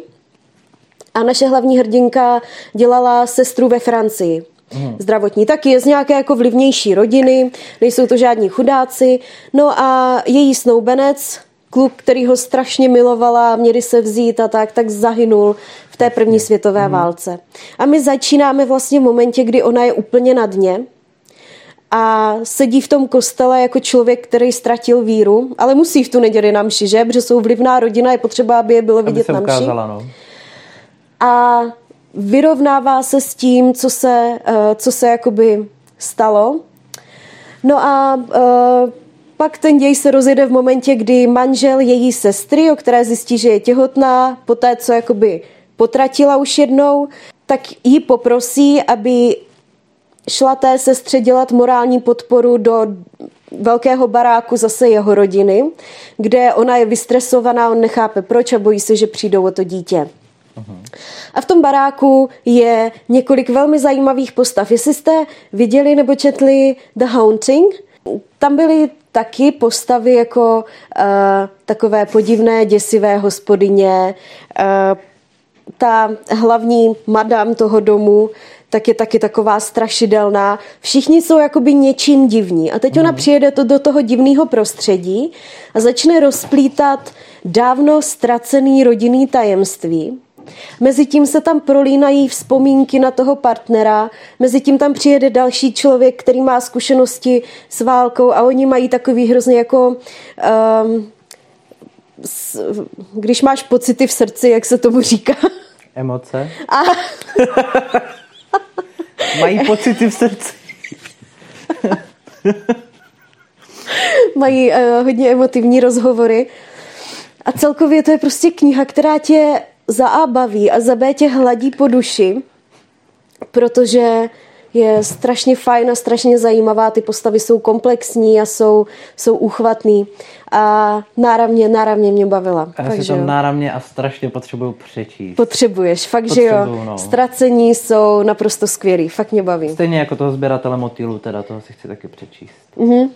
a naše hlavní hrdinka dělala sestru ve Francii. Hmm. zdravotní. Taky je z nějaké jako vlivnější rodiny, nejsou to žádní chudáci. No a její snoubenec, kluk, který ho strašně milovala, měli se vzít a tak, tak zahynul v té první světové hmm. válce. A my začínáme vlastně v momentě, kdy ona je úplně na dně, a sedí v tom kostele jako člověk, který ztratil víru, ale musí v tu neděli na mši, že? Protože jsou vlivná rodina, je potřeba, aby je bylo vidět aby se na mši. Ukázala, no. A vyrovnává se s tím, co se, uh, co se jakoby stalo. No a uh, pak ten děj se rozjede v momentě, kdy manžel její sestry, o které zjistí, že je těhotná, po té, co jakoby potratila už jednou, tak ji poprosí, aby šla té sestře dělat morální podporu do velkého baráku zase jeho rodiny, kde ona je vystresovaná, on nechápe proč a bojí se, že přijdou o to dítě. A v tom baráku je několik velmi zajímavých postav. Jestli jste viděli nebo četli The Haunting, tam byly taky postavy jako uh, takové podivné, děsivé hospodyně. Uh, ta hlavní madam toho domu tak je taky taková strašidelná. Všichni jsou jakoby něčím divní. A teď ona hmm. přijede to do toho divného prostředí a začne rozplítat dávno ztracený rodinný tajemství. Mezitím se tam prolínají vzpomínky na toho partnera, mezitím tam přijede další člověk, který má zkušenosti s válkou a oni mají takový hrozně jako um, s, když máš pocity v srdci, jak se tomu říká. Emoce. A... [laughs] Mají pocity v srdci. Mají uh, hodně emotivní rozhovory. A celkově to je prostě kniha, která tě za A baví a za B tě hladí po duši, protože je strašně fajn a strašně zajímavá. Ty postavy jsou komplexní a jsou, jsou uchvatný. A náravně, náravně mě bavila. A já si to jo. náravně a strašně potřebuju přečíst. Potřebuješ, fakt, Potřebuju, že jo. No. Ztracení jsou naprosto skvělý, fakt mě baví. Stejně jako toho sběratele motýlu, teda toho si chci taky přečíst. Mhm.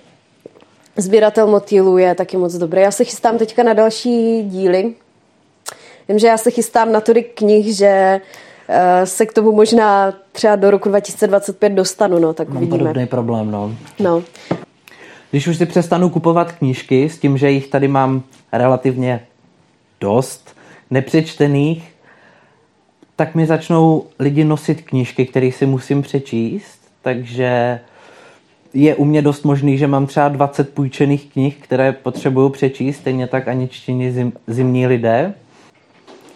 Sběratel motýlů je taky moc dobrý. Já se chystám teďka na další díly. Vím, že já se chystám na tolik knih, že se k tomu možná třeba do roku 2025 dostanu, no, tak Mám uvidíme. podobný problém, no. no. Když už si přestanu kupovat knížky s tím, že jich tady mám relativně dost nepřečtených, tak mi začnou lidi nosit knížky, které si musím přečíst, takže je u mě dost možný, že mám třeba 20 půjčených knih, které potřebuju přečíst, stejně tak aničtini zim, zimní lidé.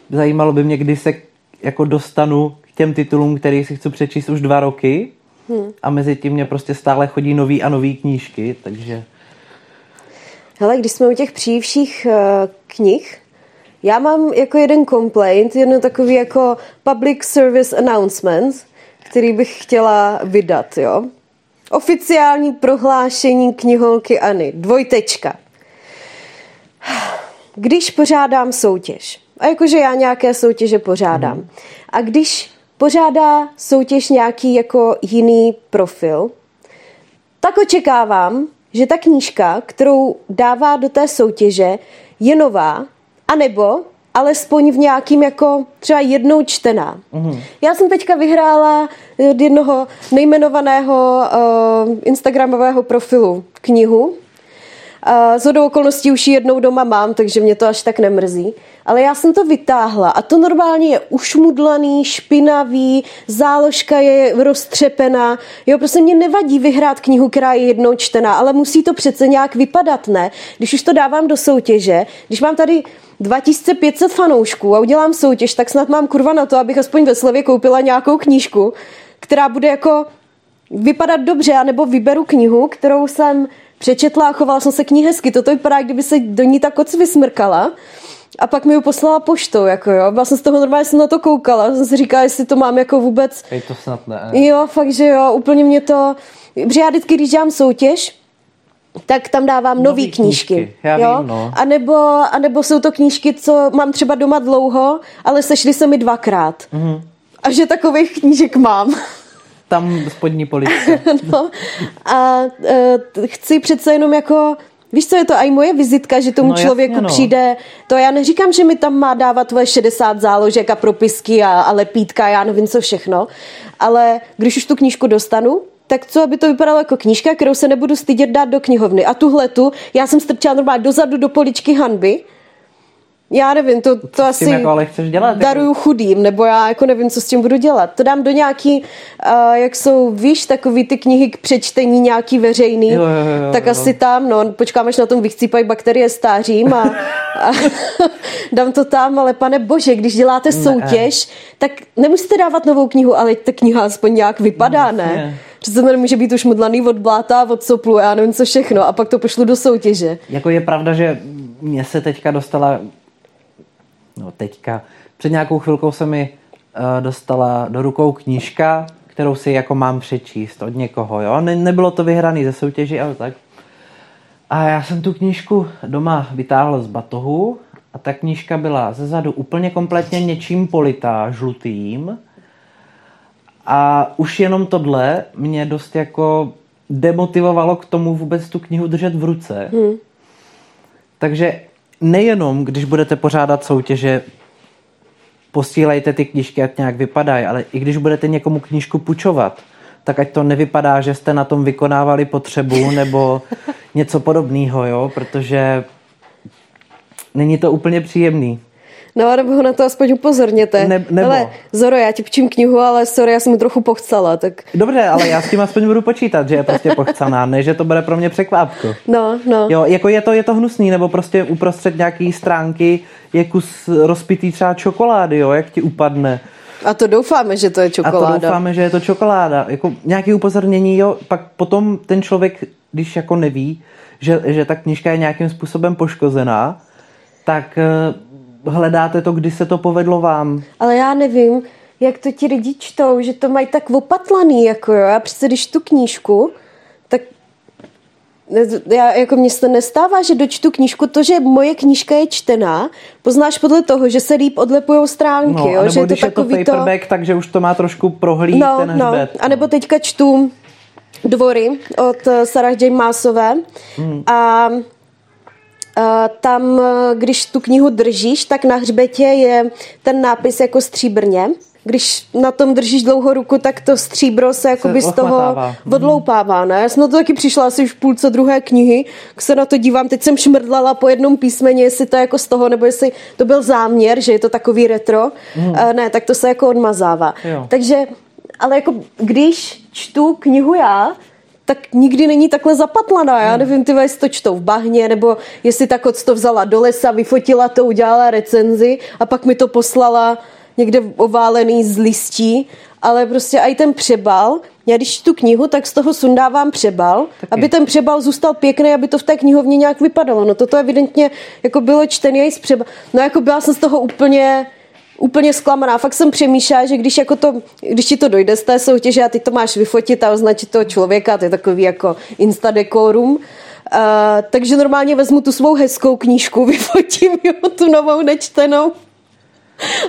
Zajímalo by mě, kdy se jako dostanu k těm titulům, který si chci přečíst už dva roky hmm. a mezi tím mě prostě stále chodí nový a nový knížky, takže... Hele, když jsme u těch přívších uh, knih, já mám jako jeden complaint, jedno takový jako public service announcement, který bych chtěla vydat, jo. Oficiální prohlášení kniholkyAny. Dvojtečka. Když pořádám soutěž, A jakože já nějaké soutěže pořádám. Mm. A když pořádá soutěž nějaký jako jiný profil, tak očekávám, že ta knížka, kterou dává do té soutěže, je nová, anebo alespoň v nějakým jako třeba jednou čtená. Mm. Já jsem teďka vyhrála od jednoho nejmenovaného uh, instagramového profilu knihu, z hodou okolností už ji jednou doma mám, takže mě to až tak nemrzí. Ale já jsem to vytáhla a to normálně je ušmudlaný, špinavý, záložka je roztřepená. Jo, prostě mě nevadí vyhrát knihu, která je jednou čtená, ale musí to přece nějak vypadat, ne? Když už to dávám do soutěže, když mám tady 2500 fanoušků a udělám soutěž, tak snad mám kurva na to, abych aspoň ve slově koupila nějakou knížku, která bude jako vypadat dobře, anebo vyberu knihu, kterou jsem přečetla a chovala jsem se k ní hezky. Toto vypadá, kdyby se do ní ta koc vysmrkala. A pak mi ji poslala poštou, jako jo. Byla jsem z toho normálně jsem na to koukala. Jsem si říkala, jestli to mám jako vůbec... Hej, to snad ne. Jo, fakt, že jo. Úplně mě to... Protože já vždycky, když dělám soutěž, tak tam dávám nové knížky. knížky. Já jo? Vím, no. a, nebo, a nebo jsou to knížky, co mám třeba doma dlouho, ale sešly se mi dvakrát. Mm-hmm. A že takových knížek mám. Tam spodní polička. [laughs] no, a uh, chci přece jenom jako Víš, co je to i moje vizitka, že tomu no, člověku jasně, no. přijde, to já neříkám, že mi tam má dávat tvoje 60 záložek a propisky a, a lepítka, já nevím co všechno, ale když už tu knížku dostanu, tak co, aby to vypadalo jako knížka, kterou se nebudu stydět dát do knihovny. A tuhle tu, já jsem strčila normálně dozadu do poličky hanby, já nevím, to, to asi tím jako ale chceš dělat, daruju jako... chudým, nebo já jako nevím, co s tím budu dělat. To dám do nějaký, uh, jak jsou, víš, takový ty knihy k přečtení nějaký veřejný, jo, jo, jo, tak jo. asi tam, no, počkám, až na tom vychcípají bakterie stářím a, a [laughs] dám to tam, ale pane bože, když děláte ne. soutěž, tak nemusíte dávat novou knihu, ale ta kniha aspoň nějak vypadá, no, ne? Přece to nemůže být už modlaný od bláta, od soplu, já nevím co všechno a pak to pošlu do soutěže. Jako je pravda, že mě se teďka dostala no teďka, před nějakou chvilkou se mi uh, dostala do rukou knížka, kterou si jako mám přečíst od někoho, jo. Ne, nebylo to vyhraný ze soutěži, ale tak. A já jsem tu knížku doma vytáhl z batohu a ta knížka byla ze zadu úplně kompletně něčím politá, žlutým. A už jenom tohle mě dost jako demotivovalo k tomu vůbec tu knihu držet v ruce. Hmm. Takže nejenom, když budete pořádat soutěže, posílejte ty knížky, jak nějak vypadají, ale i když budete někomu knížku půjčovat, tak ať to nevypadá, že jste na tom vykonávali potřebu nebo [laughs] něco podobného, jo, protože není to úplně příjemný. No, nebo ho na to aspoň upozorněte. Ne, nebo. Ale Zoro, já ti pčím knihu, ale sorry, já jsem mu trochu pochcela, tak... Dobře, ale já s tím aspoň budu počítat, že je prostě pochcaná, ne, že to bude pro mě překvápko. No, no. Jo, jako je to, je to hnusný, nebo prostě uprostřed nějaký stránky je kus rozpitý třeba čokolády, jo, jak ti upadne. A to doufáme, že to je čokoláda. A to doufáme, že je to čokoláda. Jako nějaké upozornění, jo, pak potom ten člověk, když jako neví, že, že ta knižka je nějakým způsobem poškozená, tak eh, hledáte to, kdy se to povedlo vám. Ale já nevím, jak to ti lidi čtou, že to mají tak opatlaný, jako jo. Já přece když tu knížku, tak já, jako mně se nestává, že dočtu knížku, to, že moje knížka je čtená, poznáš podle toho, že se líp odlepujou stránky, no, jo, že je to takový je to paperback, to... takže už to má trošku prohlíd no, ten hřbet. No, a nebo teďka čtu Dvory od eh, Sarah J. Maasové hmm. a tam, když tu knihu držíš, tak na hřbetě je ten nápis jako stříbrně. Když na tom držíš dlouho ruku, tak to stříbro se jakoby z toho mhm. odloupává, ne? Já jsem na to taky přišla asi už v půlce druhé knihy, když se na to dívám, teď jsem šmrdlala po jednom písmeně, jestli to je jako z toho, nebo jestli to byl záměr, že je to takový retro. Mm. Uh, ne, tak to se jako odmazává. Jo. Takže, ale jako když čtu knihu já, tak nikdy není takhle zapatlaná. Já hmm. nevím, ty jestli to čtou v bahně, nebo jestli tak to vzala do lesa, vyfotila to, udělala recenzi a pak mi to poslala někde oválený z listí, ale prostě i ten přebal, já když čtu knihu, tak z toho sundávám přebal, Taky. aby ten přebal zůstal pěkný, aby to v té knihovně nějak vypadalo. No toto evidentně jako bylo čtený i z přebal. No jako byla jsem z toho úplně úplně zklamaná. Fakt jsem přemýšlela, že když, jako to, když ti to dojde z té soutěže a ty to máš vyfotit a označit toho člověka, to je takový jako instadekorum, uh, takže normálně vezmu tu svou hezkou knížku, [laughs] vyfotím jo, tu novou nečtenou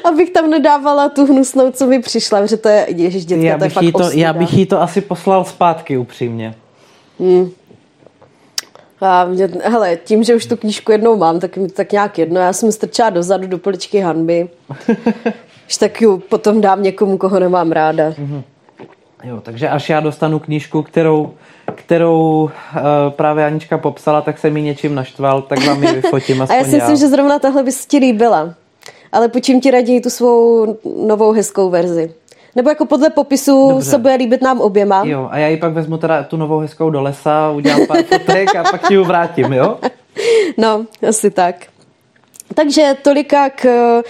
Abych tam nedávala tu hnusnou, co mi přišla, že to je, ježiš, dětka, já to je fakt jí to, ostuda. já bych jí to asi poslal zpátky upřímně. A mě, hele, tím, že už tu knížku jednou mám, tak mi tak nějak jedno. Já jsem strčila dozadu do poličky hanby. [laughs] Že tak ji potom dám někomu, koho nemám ráda. Jo, takže až já dostanu knížku, kterou, kterou uh, právě Anička popsala, tak jsem mi něčím naštval, tak vám ji [laughs] vyfotím A já si myslím, že zrovna tahle by se ti líbila. Ale počím ti raději tu svou novou hezkou verzi. Nebo jako podle popisu Dobře. se bude líbit nám oběma. Jo, a já ji pak vezmu teda tu novou hezkou do lesa, udělám pár fotek a pak ti ji vrátím, jo? [laughs] No, asi tak. Takže tolika k uh,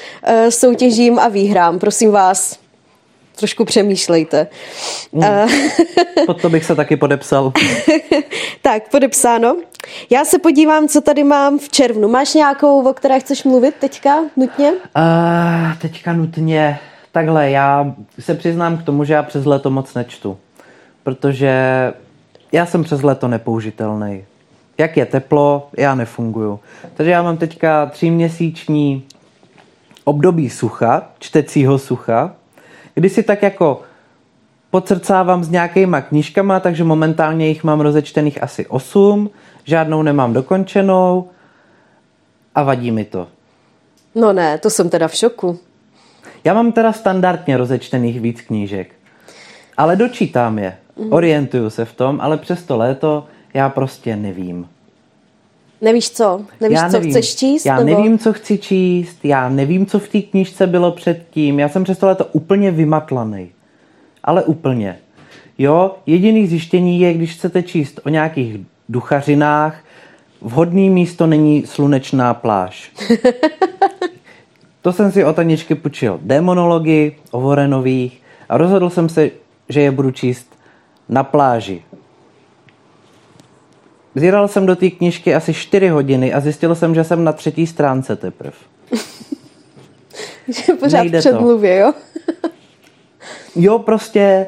soutěžím a výhrám. Prosím vás, trošku přemýšlejte. Mm. Uh, [laughs] Pod to bych se taky podepsal. [laughs] tak, podepsáno. Já se podívám, co tady mám v červnu. Máš nějakou, o které chceš mluvit teďka nutně? Uh, teďka nutně. Takhle, já se přiznám k tomu, že já přes léto moc nečtu. Protože já jsem přes léto nepoužitelný. Jak je teplo, já nefunguju. Takže já mám teďka tříměsíční období sucha, čtecího sucha, kdy si tak jako podsrcávám s nějakýma knížkama, takže momentálně jich mám rozečtených asi 8, žádnou nemám dokončenou a vadí mi to. No ne, to jsem teda v šoku. Já mám teda standardně rozečtených víc knížek, ale dočítám je, orientuju se v tom, ale přes to léto já prostě nevím. Nevíš co? Nevíš, já co nevím. chceš číst? Já nebo? nevím, co chci číst, já nevím, co v té knížce bylo předtím, já jsem přes to léto úplně vymatlaný. Ale úplně. Jo, jediný zjištění je, když chcete číst o nějakých duchařinách, vhodný místo není slunečná pláž. [laughs] to jsem si od Aničky půjčil demonologii o Vorenových a rozhodl jsem se, že je budu číst na pláži. Zíral jsem do té knížky asi 4 hodiny a zjistil jsem, že jsem na třetí stránce teprve. [laughs] Že pořád Nejde v to. předmluvě, jo? [laughs] Jo, prostě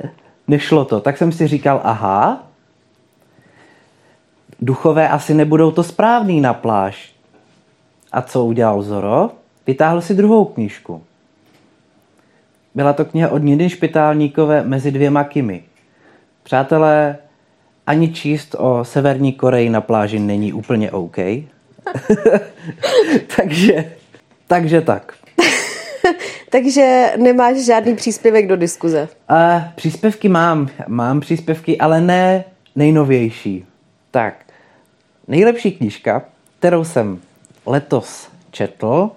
nešlo to. Tak jsem si říkal, aha, duchové asi nebudou to správný na pláž. A co udělal Zoro? Vytáhl si druhou knížku. Byla to kniha od Niny Špitálníkové mezi dvěma Kimi. Přátelé, ani číst o Severní Koreji na pláži není úplně OK. [laughs] takže, takže tak. [laughs] Takže nemáš žádný příspěvek do diskuze. A příspěvky mám, mám příspěvky, ale ne nejnovější. Tak, nejlepší knížka, kterou jsem letos četl,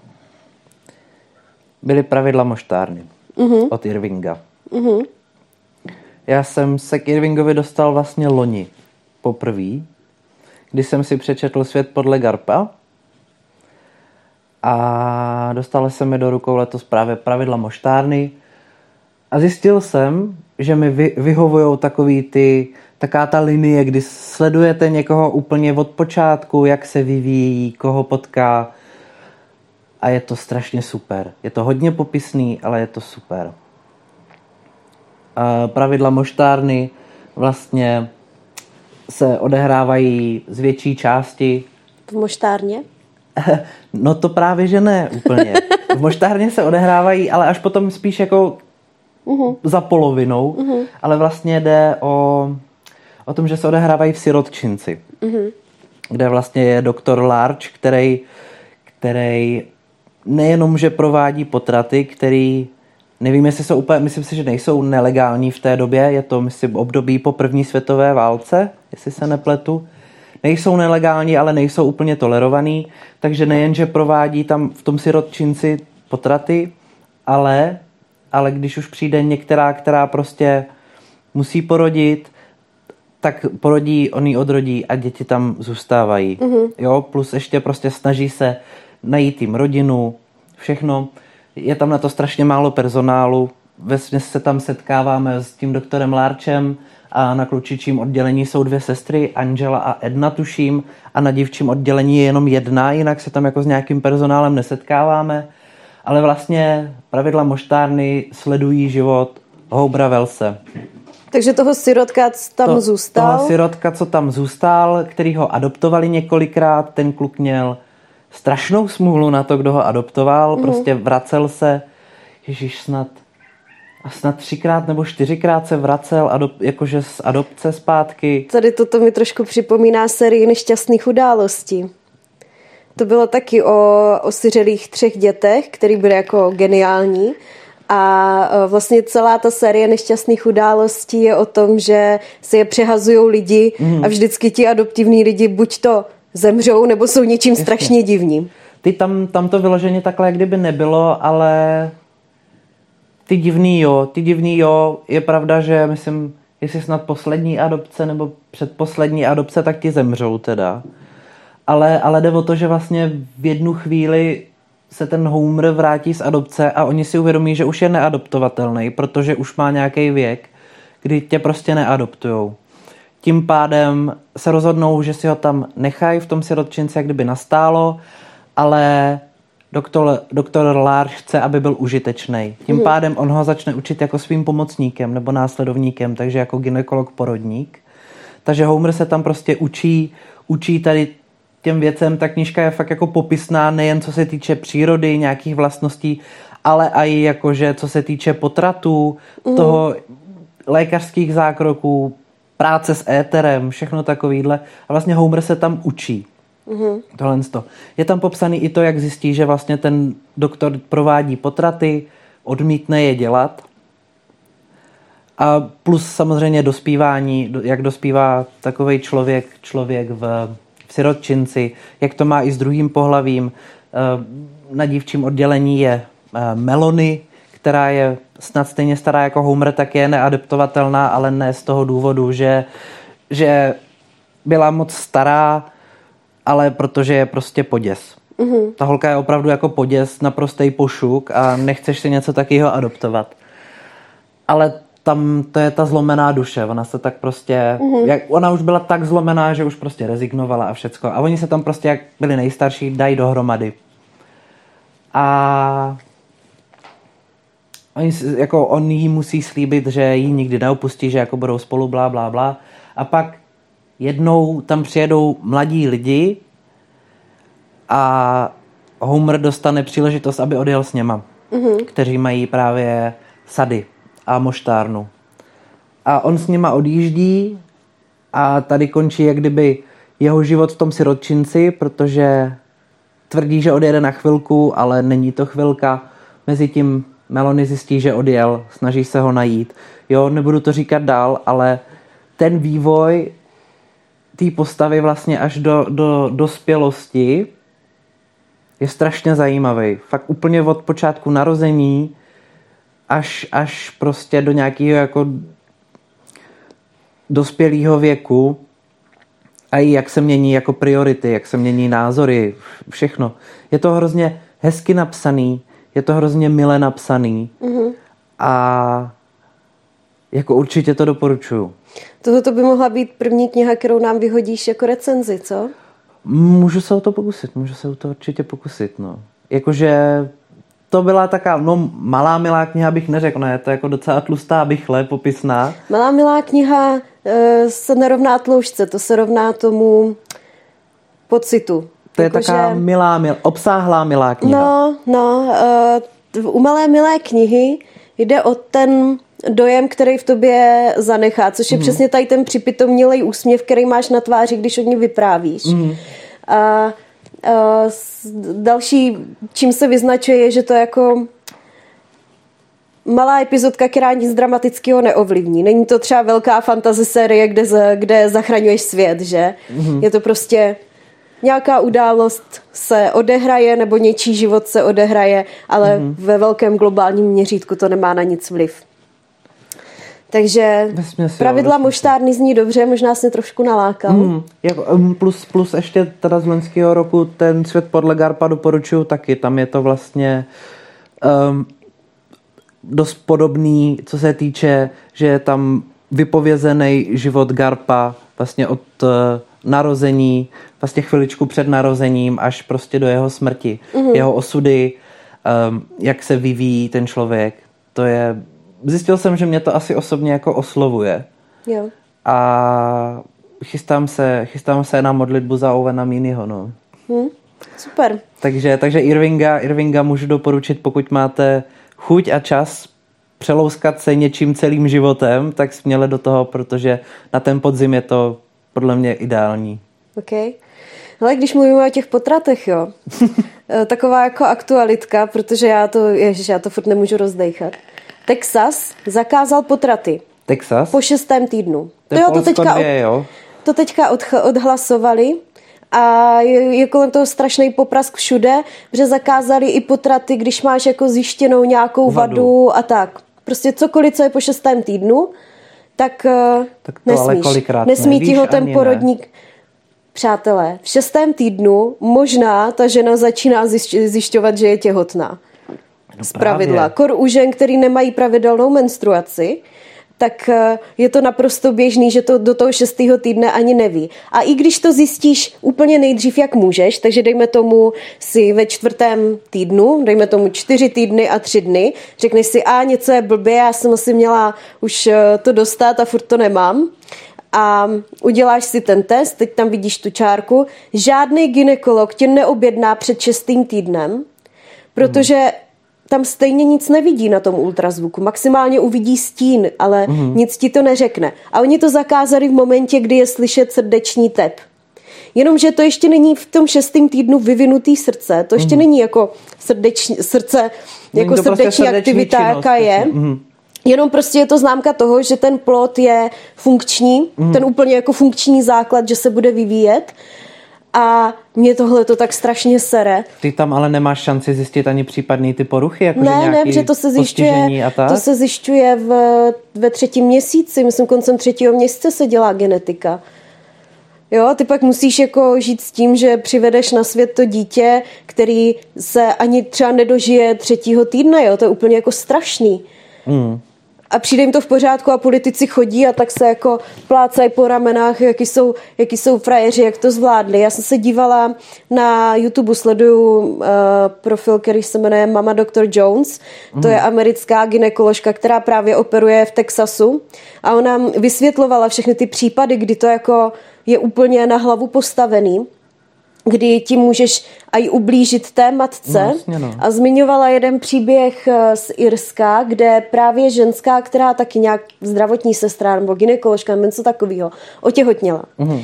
byly Pravidla moštárny uh-huh. od Irvinga. Uh-huh. Já jsem se k Irvingovi dostal vlastně loni poprvé, kdy jsem si přečetl Svět podle Garpa a dostala se mi do rukou letos právě Pravidla moštárny a zjistil jsem, že mi vy, vyhovují takový ty, taká ta linie, kdy sledujete někoho úplně od počátku, jak se vyvíjí, koho potká a je to strašně super. Je to hodně popisný, ale je to super. Pravidla moštárny vlastně se odehrávají z větší části V moštárně? [laughs] No to právě, že ne úplně. V moštárně se odehrávají, ale až potom spíš jako uh-huh. za polovinou, uh-huh. ale vlastně jde o, o tom, že se odehrávají v sirotčinci, uh-huh. kde vlastně je doktor Larch, který, který nejenom, že provádí potraty, který nevím, jestli jsou úplně, myslím si, že nejsou nelegální v té době, je to, myslím, období po první světové válce, jestli se nepletu, nejsou nelegální, ale nejsou úplně tolerovaný, takže nejen, že provádí tam v tom sirotčinci potraty, ale, ale když už přijde některá, která prostě musí porodit, tak porodí, oni odrodí a děti tam zůstávají. Mm-hmm. Jo, plus ještě prostě snaží se najít jim rodinu, všechno. Je tam na to strašně málo personálu. Vesmě se tam setkáváme s tím doktorem Lárčem a na klučičím oddělení jsou dvě sestry, Angela a Edna tuším, a na dívčím oddělení je jenom jedna, jinak se tam jako s nějakým personálem nesetkáváme. Ale vlastně pravidla moštárny sledují život Houbra Velse. Takže toho sirotka co tam To- zůstal. Toho sirotka, co tam zůstal, který ho adoptovali několikrát, ten kluk měl strašnou smůlu na to, kdo ho adoptoval. Mm. Prostě vracel se, Ježíš snad a snad třikrát nebo čtyřikrát se vracel adop, jakože z adopce zpátky. Tady toto mi trošku připomíná sérii nešťastných událostí. To bylo taky o osiřelých třech dětech, který byly jako geniální. A e, vlastně celá ta série nešťastných událostí je o tom, že se je přehazují lidi mm. a vždycky ti adoptivní lidi buď to zemřou, nebo jsou něčím Jasně. strašně divní. Ty tam, tam to vyloženě takhle jak kdyby nebylo, ale ty divný jo, ty divný jo, je pravda, že myslím, jestli snad poslední adopce nebo předposlední adopce, tak ti zemřou teda. Ale, ale jde o to, že vlastně v jednu chvíli se ten Homer vrátí z adopce a oni si uvědomí, že už je neadoptovatelný, protože už má nějaký věk, kdy tě prostě neadoptujou. Tím pádem se rozhodnou, že si ho tam nechají v tom sirotčinci, jak kdyby nastálo, ale doktor, doktor Lár chce, aby byl užitečný. Tím hmm. pádem on ho začne učit jako svým pomocníkem nebo následovníkem, takže jako ginekolog porodník. Takže Homer se tam prostě učí, učí tady těm věcem. Ta knižka je fakt jako popisná nejen co se týče přírody, nějakých vlastností, ale i jakože co se týče potratů, mm. toho lékařských zákroků, práce s éterem, všechno takovýhle. A vlastně Homer se tam učí. Mm-hmm. Tohle to. Je tam popsaný i to, jak zjistí, že vlastně ten doktor provádí potraty, odmítne je dělat. A plus samozřejmě dospívání, jak dospívá takový člověk, člověk v, v sirotčinci, jak to má i s druhým pohlavím. Eh, na dívčím oddělení je eh, Melony, která je snad stejně stará jako Homer, tak je neadaptovatelná, ale ne z toho důvodu, že, že byla moc stará, ale protože je prostě poděs. Mm-hmm. Ta holka je opravdu jako poděs, naprostej pošuk a nechceš si něco takového adoptovat. Ale tam to je ta zlomená duše, ona se tak prostě, mm-hmm. jak, ona už byla tak zlomená, že už prostě rezignovala a všecko. A oni se tam prostě, jak byli nejstarší, dají dohromady. A oni, jako on jí musí slíbit, že ji nikdy neopustí, že jako budou spolu, blá, blá, blá. A pak jednou tam přijedou mladí lidi a Homer dostane příležitost, aby odjel s něma, mm-hmm. kteří mají právě sady a moštárnu. A on s nima odjíždí a tady končí jak kdyby jeho život v tom sirotčinci, protože tvrdí, že odjede na chvilku, ale není to chvilka. Mezitím Melony zjistí, že odjel, snaží se ho najít. Jo, nebudu to říkat dál, ale ten vývoj té postavy vlastně až do, do dospělosti je strašně zajímavý. Fakt úplně od počátku narození až, až prostě do nějakého jako dospělého věku a i jak se mění jako priority, jak se mění názory, všechno. Je to hrozně hezky napsaný, je to hrozně mile napsaný mm-hmm. a jako určitě to doporučuju. Tohle by mohla být první kniha, kterou nám vyhodíš jako recenzi, co? Můžu se o to pokusit, můžu se o to určitě pokusit, no. Jakože to byla taká, no malá milá kniha bych neřekl, ne, to je jako docela tlustá bychle, popisná. Malá milá kniha e, se nerovná tloušťce, to se rovná tomu pocitu. To je jako, taká že... milá, mil, obsáhlá milá kniha. No, no, e, u malé milé knihy jde o ten dojem, který v tobě zanechá, což je mm. přesně tady ten připitomnělej úsměv, který máš na tváři, když o ní vyprávíš. Mm. A, a další, čím se vyznačuje, je, že to jako malá epizodka, která nic dramatického neovlivní. Není to třeba velká fantasy série, kde, kde zachraňuješ svět, že? Mm-hmm. Je to prostě nějaká událost se odehraje nebo něčí život se odehraje, ale mm-hmm. ve velkém globálním měřítku to nemá na nic vliv. Takže Vesměs, pravidla moštárny zní dobře, možná se trošku nalákal. Mm, jako, plus, plus ještě teda z loňského roku ten svět podle Garpa doporučuju taky. Tam je to vlastně um, dost podobný, co se týče, že je tam vypovězený život Garpa vlastně od uh, narození, vlastně chviličku před narozením až prostě do jeho smrti. Mm-hmm. Jeho osudy, um, jak se vyvíjí ten člověk. To je zjistil jsem, že mě to asi osobně jako oslovuje. Jo. A chystám se, chystám se na modlitbu za Owena Miniho, no. Hmm. Super. Takže, takže Irvinga, Irvinga můžu doporučit, pokud máte chuť a čas přelouskat se něčím celým životem, tak směle do toho, protože na ten podzim je to podle mě ideální. OK. Ale když mluvíme o těch potratech, jo, [laughs] eh, taková jako aktualitka, protože já to, ježiš, já to furt nemůžu rozdejchat. Texas zakázal potraty. Texas? Po šestém týdnu. To, jo, to teďka, dvě, jo. to teďka odhlasovali a je, je kolem toho strašný poprask všude, že zakázali i potraty, když máš jako zjištěnou nějakou vadu, vadu a tak. Prostě cokoliv, co je po šestém týdnu, tak, eh, tak to nesmíš. Ale kolikrát Nesmí ti ho ten porodník... Ne. Přátelé, v šestém týdnu možná ta žena začíná zjišťovat, že je těhotná. No z pravidla. Kor u žen, který nemají pravidelnou menstruaci, tak eh, je to naprosto běžný, že to do toho šestého týdne ani neví. A i když to zjistíš úplně nejdřív, jak můžeš, takže dejme tomu si ve čtvrtém týdnu, dejme tomu čtyři týdny a tři dny, řekneš si, a něco je blbě, já jsem asi měla už eh, to dostat a furt to nemám. A uděláš si ten test, teď tam vidíš tu čárku. Žádný ginekolog tě neobjedná před šestým týdnem, protože tam stejně nic nevidí na tom ultrazvuku. Maximálně uvidí stín, ale mm-hmm. nic ti to neřekne. A oni to zakázali v momentě, kdy je slyšet srdeční tep. Jenomže to ještě není v tom šestém týdnu vyvinutý srdce, to ještě mm-hmm. není jako srdeční, srdce, jako prostě srdeční, prostě aktivita, činnost, jaká je. Mm-hmm. Jenom prostě je to známka toho, že ten plot je funkční, mm. ten úplně jako funkční základ, že se bude vyvíjet a mě tohle to tak strašně sere. Ty tam ale nemáš šanci zjistit ani případný ty poruchy? Jako ne, ne, protože to se zjišťuje, to se zjišťuje v, ve třetím měsíci, myslím koncem třetího měsíce se dělá genetika. Jo, ty pak musíš jako žít s tím, že přivedeš na svět to dítě, který se ani třeba nedožije třetího týdne, jo, to je úplně jako strašný. Mm a přijde jim to v pořádku a politici chodí a tak se jako plácají po ramenách, jaký jsou, jaký jsou frajeři, jak to zvládli. Já jsem se dívala na YouTube, sleduju uh, profil, který se jmenuje Mama Dr. Jones. Mm. To je mhm. americká ginekoložka, která právě operuje v Texasu a ona vysvětlovala všechny ty případy, kdy to jako je úplně na hlavu postavený kdy ti můžeš aj ublížit té matce. No, no. A zmiňovala jeden příběh eh, z Irska, kde právě ženská, která taky nějak zdravotní sestra nebo ginekoložka nebo něco takového, otěhotněla. Mm.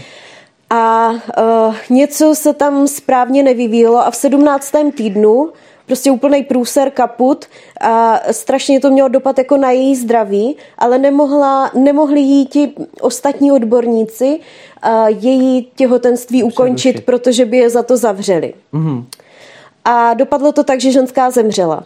A uh, něco se tam správně nevyvíjelo a v 17. týdnu prostě úplný průser, kaput a strašně to mělo dopad jako na její zdraví, ale nemohla, nemohli jí ti ostatní odborníci a její těhotenství ukončit, protože by je za to zavřeli. Mm-hmm. A dopadlo to tak, že ženská zemřela.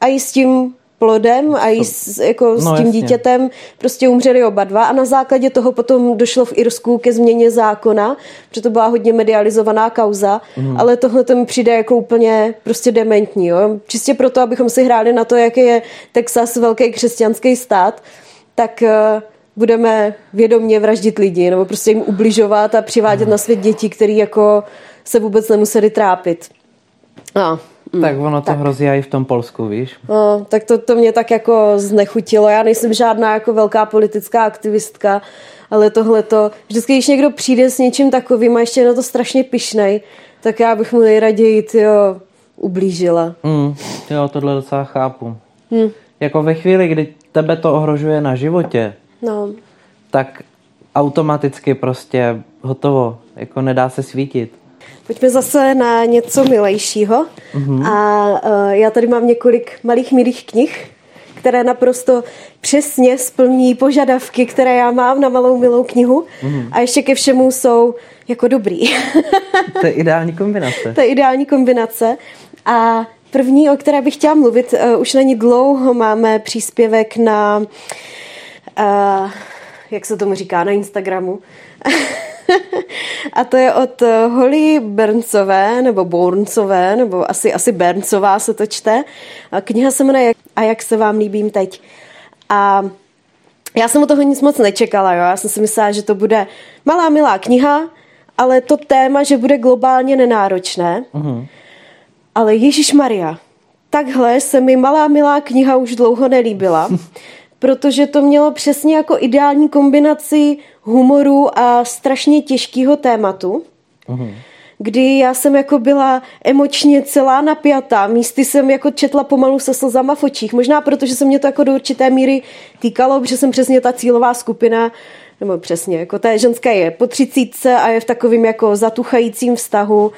A i s tím plodem a i s, jako no, s tím jasně. dítětem prostě umřeli oba dva a na základě toho potom došlo v Irsku ke změně zákona, protože to byla hodně medializovaná kauza, mm. ale tohle to mi přijde jako úplně prostě dementní. Jo? Čistě proto, abychom si hráli na to, jaký je Texas velký křesťanský stát, tak uh, budeme vědomně vraždit lidi nebo prostě jim ubližovat a přivádět mm. na svět děti, které jako se vůbec nemuseli trápit. No, Mm, tak ono to tak. hrozí i v tom Polsku, víš? No, tak to, to mě tak jako znechutilo. Já nejsem žádná jako velká politická aktivistka, ale tohle to, vždycky, když někdo přijde s něčím takovým a ještě na to strašně pišnej, tak já bych mu nejraději tyjo, ublížila. Mm, jo, tohle docela chápu. Mm. Jako ve chvíli, kdy tebe to ohrožuje na životě, no. tak automaticky prostě hotovo, jako nedá se svítit. Pojďme zase na něco milejšího. Mm-hmm. A uh, já tady mám několik malých milých knih, které naprosto přesně splní požadavky, které já mám na malou milou knihu. Mm-hmm. A ještě ke všemu jsou jako dobrý. [laughs] to je ideální kombinace. to je ideální kombinace. A první, o které bych chtěla mluvit, uh, už není dlouho, máme příspěvek na, uh, jak se tomu říká, na Instagramu. [laughs] [laughs] a to je od eh, Holly Berncové, nebo Borncové, nebo asi, asi Berncová se to čte. A kniha se jmenuje A jak se vám líbím teď. A já jsem o toho nic moc nečekala, jo. Já jsem si myslela, že to bude malá, milá kniha, ale to téma, že bude globálně nenáročné. Uh-huh. Ale Ježíš Maria, takhle se mi malá, milá kniha už dlouho nelíbila. [laughs] protože to mělo přesně jako ideální kombinaci humoru a strašně těžkého tématu. Uhum. kdy já jsem jako byla emočně celá napjatá. Místy jsem jako četla pomalu se slzama v očích. Možná proto, že se mě to jako do určité míry týkalo, protože jsem přesně ta cílová skupina, nebo přesně, jako ta ženská je po třicítce a je v takovým jako zatuchajícím vztahu.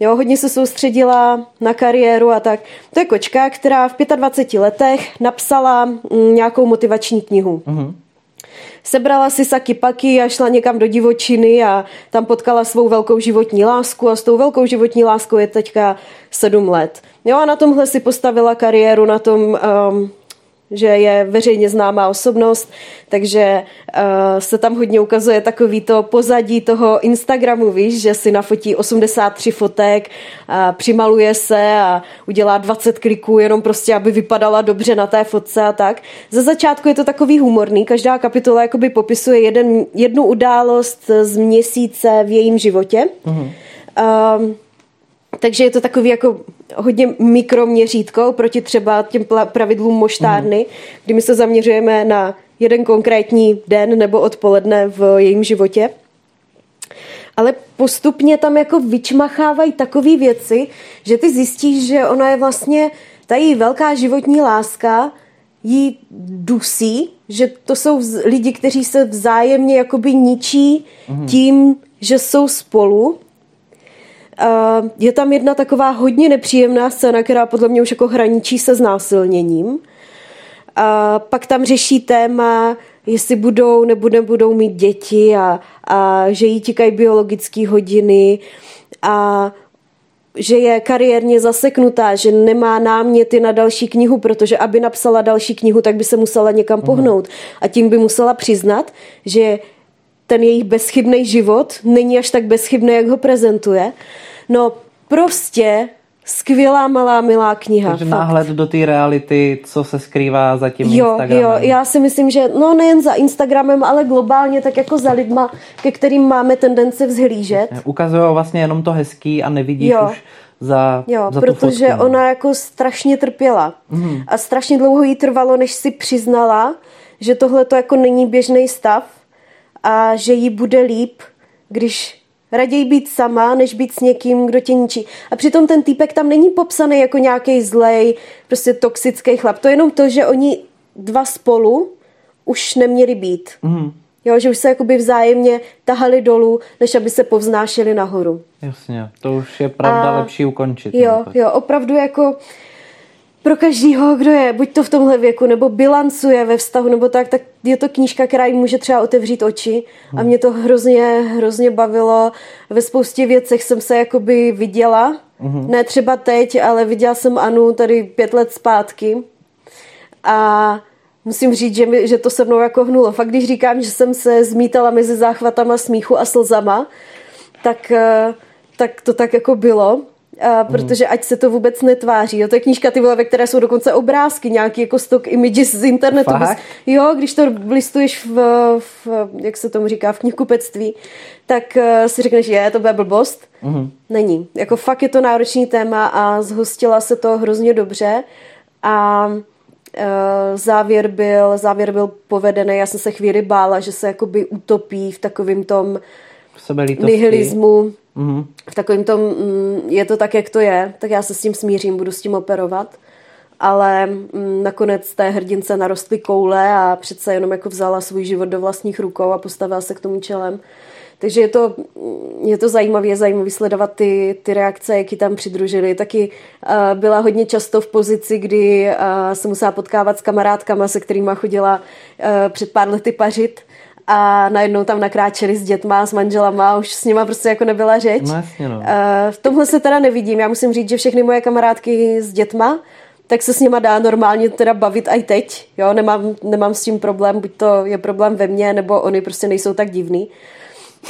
Jo, hodně se soustředila na kariéru a tak. To je kočka, která v 25 letech napsala mm, nějakou motivační knihu. Mm-hmm. Sebrala si saky paky a šla někam do divočiny a tam potkala svou velkou životní lásku a s tou velkou životní láskou je teďka sedm let. Jo a na tomhle si postavila kariéru, na tom um, že je veřejně známá osobnost, takže uh, se tam hodně ukazuje takový to pozadí toho Instagramu, víš, že si nafotí 83 fotek, a přimaluje se a udělá 20 kliků jenom prostě, aby vypadala dobře na té fotce a tak. Za začátku je to takový humorný, každá kapitola jakoby popisuje jeden, jednu událost z měsíce v jejím životě. Mm-hmm. Uh, takže je to takový jako hodně mikroměřítko proti třeba těm pravidlům moštárny, mm. kdy my se zaměřujeme na jeden konkrétní den nebo odpoledne v jejím životě. Ale postupně tam jako vyčmachávají takové věci, že ty zjistíš, že ona je vlastně ta její velká životní láska jí dusí, že to jsou lidi, kteří se vzájemně jakoby ničí mm. tím, že jsou spolu je tam jedna taková hodně nepříjemná scéna, která podle mě už jako hraničí se znásilněním. A pak tam řeší téma, jestli budou nebo nebudou mít děti a, a že jí tikají biologické hodiny a že je kariérně zaseknutá, že nemá náměty na další knihu, protože aby napsala další knihu, tak by se musela někam pohnout. A tím by musela přiznat, že ten jejich bezchybný život není až tak bezchybný, jak ho prezentuje. No prostě skvělá malá milá kniha. Takže náhled do té reality, co se skrývá za tím jo, Instagramem. Jo, já si myslím, že no nejen za Instagramem, ale globálně tak jako za lidma, ke kterým máme tendence vzhlížet. Ukazují vlastně jenom to hezký a nevidíš jo. už za, jo, za protože fotku, no. ona jako strašně trpěla. Mm. A strašně dlouho jí trvalo, než si přiznala, že tohle to jako není běžný stav a že jí bude líp, když Raději být sama, než být s někým, kdo tě ničí. A přitom ten týpek tam není popsaný jako nějaký zlej, prostě toxický chlap. To je jenom to, že oni dva spolu už neměli být. Mm. Jo, že už se jakoby vzájemně tahali dolů, než aby se povznášeli nahoru. Jasně, to už je pravda A lepší ukončit. Jo, jo, opravdu jako pro každýho, kdo je, buď to v tomhle věku, nebo bilancuje ve vztahu, nebo tak, tak je to knížka, která jim může třeba otevřít oči a mě to hrozně, hrozně bavilo. Ve spoustě věcech jsem se jakoby viděla, mm-hmm. ne třeba teď, ale viděla jsem Anu tady pět let zpátky a musím říct, že, mi, že to se mnou jako hnulo. Fakt, když říkám, že jsem se zmítala mezi záchvatama smíchu a slzama, tak, eh, tak to tak jako bylo. A protože ať se to vůbec netváří. Jo? To je knížka, ty vole, ve které jsou dokonce obrázky, nějaký jako stock images z internetu. Fakt? Jo, když to listuješ v, v, jak se tomu říká, v knihkupectví, tak uh, si řekneš, je, to bude blbost. Mm. Není. Jako fakt je to náročný téma a zhostila se to hrozně dobře a uh, závěr byl, závěr byl povedený. Já jsem se chvíli bála, že se jakoby utopí v takovém tom nihilismu mm-hmm. v takovém tom, mm, je to tak, jak to je, tak já se s tím smířím, budu s tím operovat. Ale mm, nakonec té hrdince narostly koule a přece jenom jako vzala svůj život do vlastních rukou a postavila se k tomu čelem. Takže je to, je to zajímavé, zajímavé sledovat ty, ty reakce, jak ji tam přidružili. Taky uh, byla hodně často v pozici, kdy uh, se musela potkávat s kamarádkama, se kterými chodila uh, před pár lety pařit a najednou tam nakráčeli s dětma, s manželama a už s nima prostě jako nebyla řeč. No, jasně, no. V tomhle se teda nevidím. Já musím říct, že všechny moje kamarádky s dětma, tak se s nima dá normálně teda bavit i teď. Jo? Nemám, nemám s tím problém, buď to je problém ve mně, nebo oni prostě nejsou tak divný.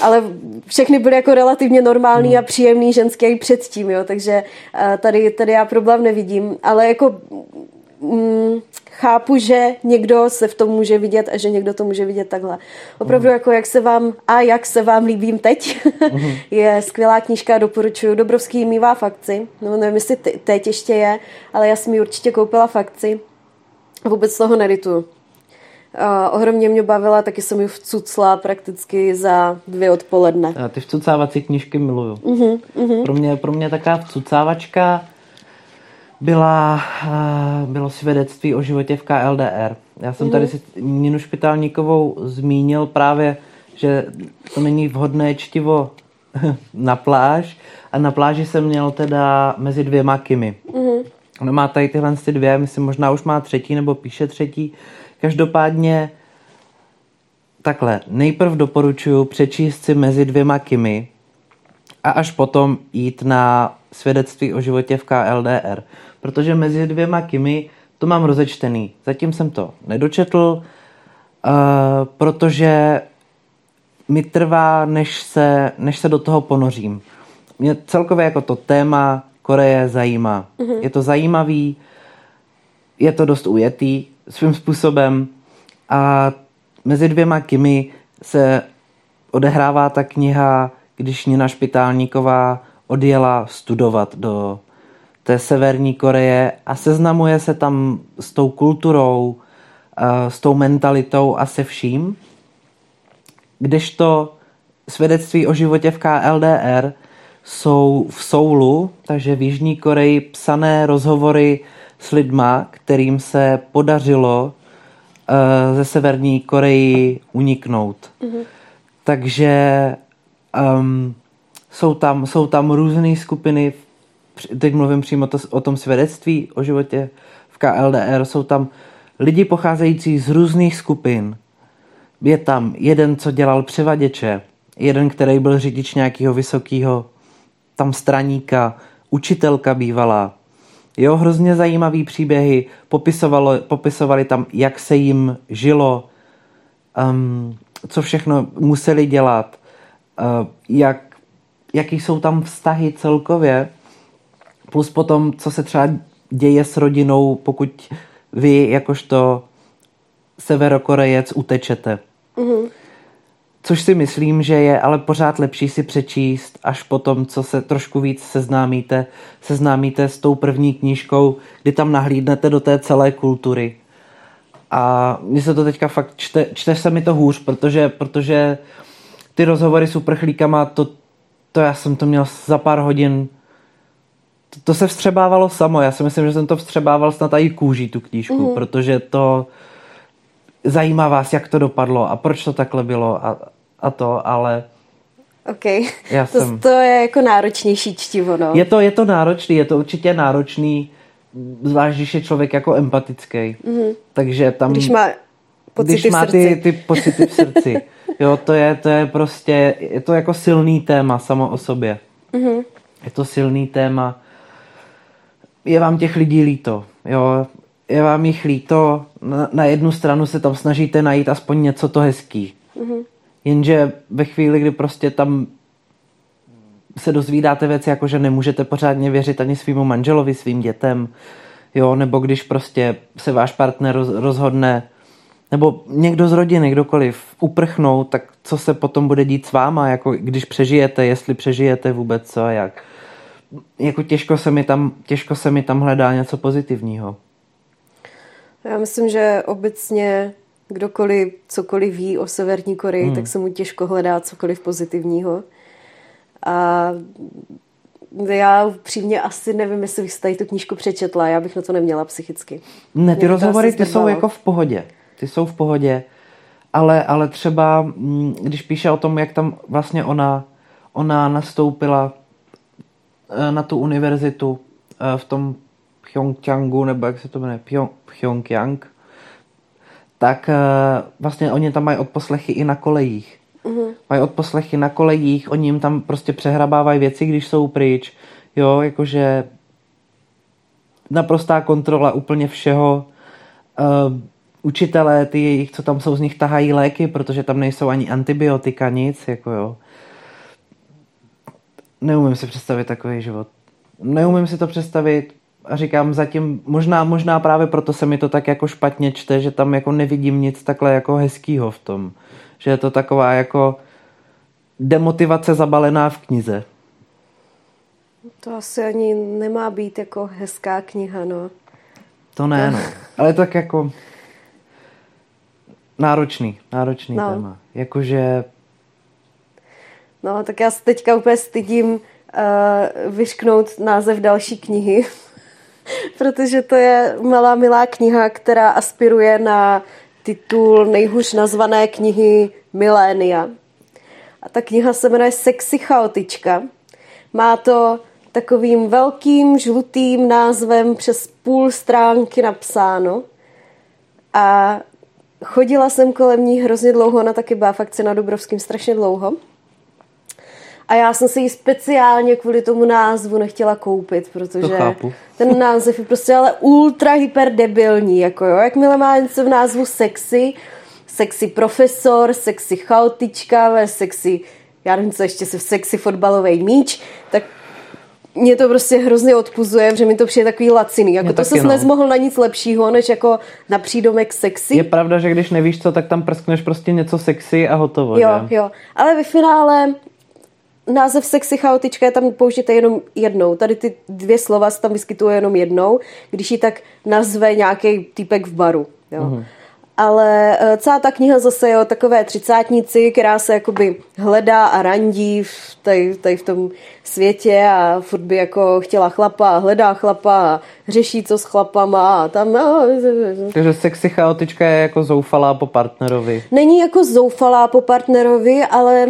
Ale všechny byly jako relativně normální hmm. a příjemný ženský i předtím, jo? takže tady, tady já problém nevidím. Ale jako mm, chápu, že někdo se v tom může vidět a že někdo to může vidět takhle. Opravdu, uh-huh. jako jak se vám a jak se vám líbím teď, uh-huh. [laughs] je skvělá knížka, doporučuji. Dobrovský mývá fakci, no nevím, jestli teď ještě je, ale já jsem ji určitě koupila fakci. Vůbec toho nerituju. A ohromně mě bavila, taky jsem ji vcucla prakticky za dvě odpoledne. Já ty vcucávací knížky miluju. Uh-huh, uh-huh. Pro, mě, pro mě taková vcucávačka byla, uh, bylo svědectví o životě v KLDR. Já jsem tady si Ninu Špitálníkovou zmínil právě, že to není vhodné čtivo [laughs] na pláž a na pláži jsem měl teda mezi dvěma kimy. Uh-huh. Ona má tady tyhle ty dvě, myslím možná už má třetí nebo píše třetí. Každopádně takhle, nejprv doporučuji přečíst si mezi dvěma kimy a až potom jít na svědectví o životě v KLDR. Protože mezi dvěma kimy to mám rozečtený. Zatím jsem to nedočetl, uh, protože mi trvá, než se, než se do toho ponořím. Mě celkově jako to téma Koreje zajímá. Mm-hmm. Je to zajímavý, je to dost ujetý svým způsobem a mezi dvěma Kimi se odehrává ta kniha, když Nina Špitálníková odjela studovat do té severní Koreje a seznamuje se tam s tou kulturou, s tou mentalitou a se vším. Kdežto svědectví o životě v KLDR jsou v Soulu, takže v Jižní Koreji, psané rozhovory s lidma, kterým se podařilo uh, ze Severní Koreji uniknout. Mm-hmm. Takže um, jsou, tam, jsou tam různé skupiny, teď mluvím přímo to, o tom svědectví o životě v KLDR, jsou tam lidi pocházející z různých skupin. Je tam jeden, co dělal převaděče, jeden, který byl řidič nějakého vysokého tam straníka, učitelka bývalá. Jo, hrozně zajímavý příběhy, popisovalo, popisovali tam, jak se jim žilo, um, co všechno museli dělat, uh, jak, jaký jsou tam vztahy celkově, plus potom, co se třeba děje s rodinou, pokud vy jakožto severokorejec utečete. Mm-hmm. Což si myslím, že je ale pořád lepší si přečíst až potom, co se trošku víc seznámíte, seznámíte s tou první knížkou, kdy tam nahlídnete do té celé kultury. A mně se to teďka fakt čte, čte se mi to hůř, protože, protože ty rozhovory s uprchlíkama, to, to já jsem to měl za pár hodin, to, to se vstřebávalo samo. Já si myslím, že jsem to vstřebával snad i kůží, tu knížku, mm-hmm. protože to zajímá vás, jak to dopadlo a proč to takhle bylo a, a to, ale... OK, já to, jsem... to je jako náročnější čtivo, no. Je to, je to náročný, je to určitě náročný, zvlášť když je člověk jako empatický. Mm-hmm. Takže tam... Když má pocity když má ty, ty pocity v srdci. [laughs] Jo, to je, to je prostě, je to jako silný téma samo o sobě. Mm-hmm. Je to silný téma. Je vám těch lidí líto. Jo, je vám jich líto, na, na jednu stranu se tam snažíte najít aspoň něco to hezký. Mm-hmm. Jenže ve chvíli, kdy prostě tam se dozvídáte věci, jako že nemůžete pořádně věřit ani svýmu manželovi, svým dětem, jo, nebo když prostě se váš partner roz, rozhodne, nebo někdo z rodiny, kdokoliv, uprchnout, tak co se potom bude dít s váma, jako když přežijete, jestli přežijete vůbec co a jak. Jako těžko se mi tam, těžko se mi tam hledá něco pozitivního. Já myslím, že obecně kdokoliv cokoliv ví o Severní Koreji, hmm. tak se mu těžko hledá cokoliv pozitivního. A já upřímně asi nevím, jestli bych si tady tu knížku přečetla, já bych na to neměla psychicky. Ne, ty rozhovory ty jsou jako v pohodě. Ty jsou v pohodě, ale, ale třeba, mm, když píše o tom, jak tam vlastně ona, ona nastoupila na tu univerzitu eh, v tom Pyeongchangu, nebo jak se to jmenuje, Pyong, Pyongyang, tak uh, vlastně oni tam mají odposlechy i na kolejích. Uh-huh. Mají odposlechy na kolejích, oni jim tam prostě přehrabávají věci, když jsou pryč. Jo, jakože naprostá kontrola úplně všeho. Uh, učitelé, ty jejich, co tam jsou, z nich tahají léky, protože tam nejsou ani antibiotika, nic, jako jo. Neumím si představit takový život. Neumím si to představit, a říkám zatím, možná, možná právě proto se mi to tak jako špatně čte, že tam jako nevidím nic takhle jako hezkýho v tom. Že je to taková jako demotivace zabalená v knize. To asi ani nemá být jako hezká kniha, no. To ne, no. [laughs] Ale tak jako... náročný, náročný No. téma. Jakože No, tak já se teďka úplně stydím uh, vyšknout název další knihy, [laughs] protože to je malá milá kniha, která aspiruje na titul nejhůř nazvané knihy milénia. A ta kniha se jmenuje Sexy chaotička. Má to takovým velkým žlutým názvem přes půl stránky napsáno. A chodila jsem kolem ní hrozně dlouho, ona taky byla akci na Dubrovským strašně dlouho. A já jsem si ji speciálně kvůli tomu názvu nechtěla koupit, protože [laughs] ten název je prostě ale ultra hyper debilní, jako jo. Jakmile má něco v názvu sexy, sexy profesor, sexy chaotička, sexy, já nevím, co ještě se sexy fotbalový míč, tak mě to prostě hrozně odpuzuje, že mi to přijde takový laciný. Jako Mně to se no. nezmohl na nic lepšího, než jako na přídomek sexy. je pravda, že když nevíš co, tak tam prskneš prostě něco sexy a hotovo, Jo, že? jo. Ale ve finále název sexy chaotička je tam použité jenom jednou. Tady ty dvě slova se tam vyskytují jenom jednou, když ji tak nazve nějaký týpek v baru. Jo. Mhm. Ale eh, celá ta kniha zase je o takové třicátnici, která se jakoby hledá a randí v, tady, tady v tom světě a furt by jako chtěla chlapa a hledá chlapa a řeší co s chlapama a tam... No, Takže sexy chaotička je jako zoufalá po partnerovi. není jako zoufalá po partnerovi, ale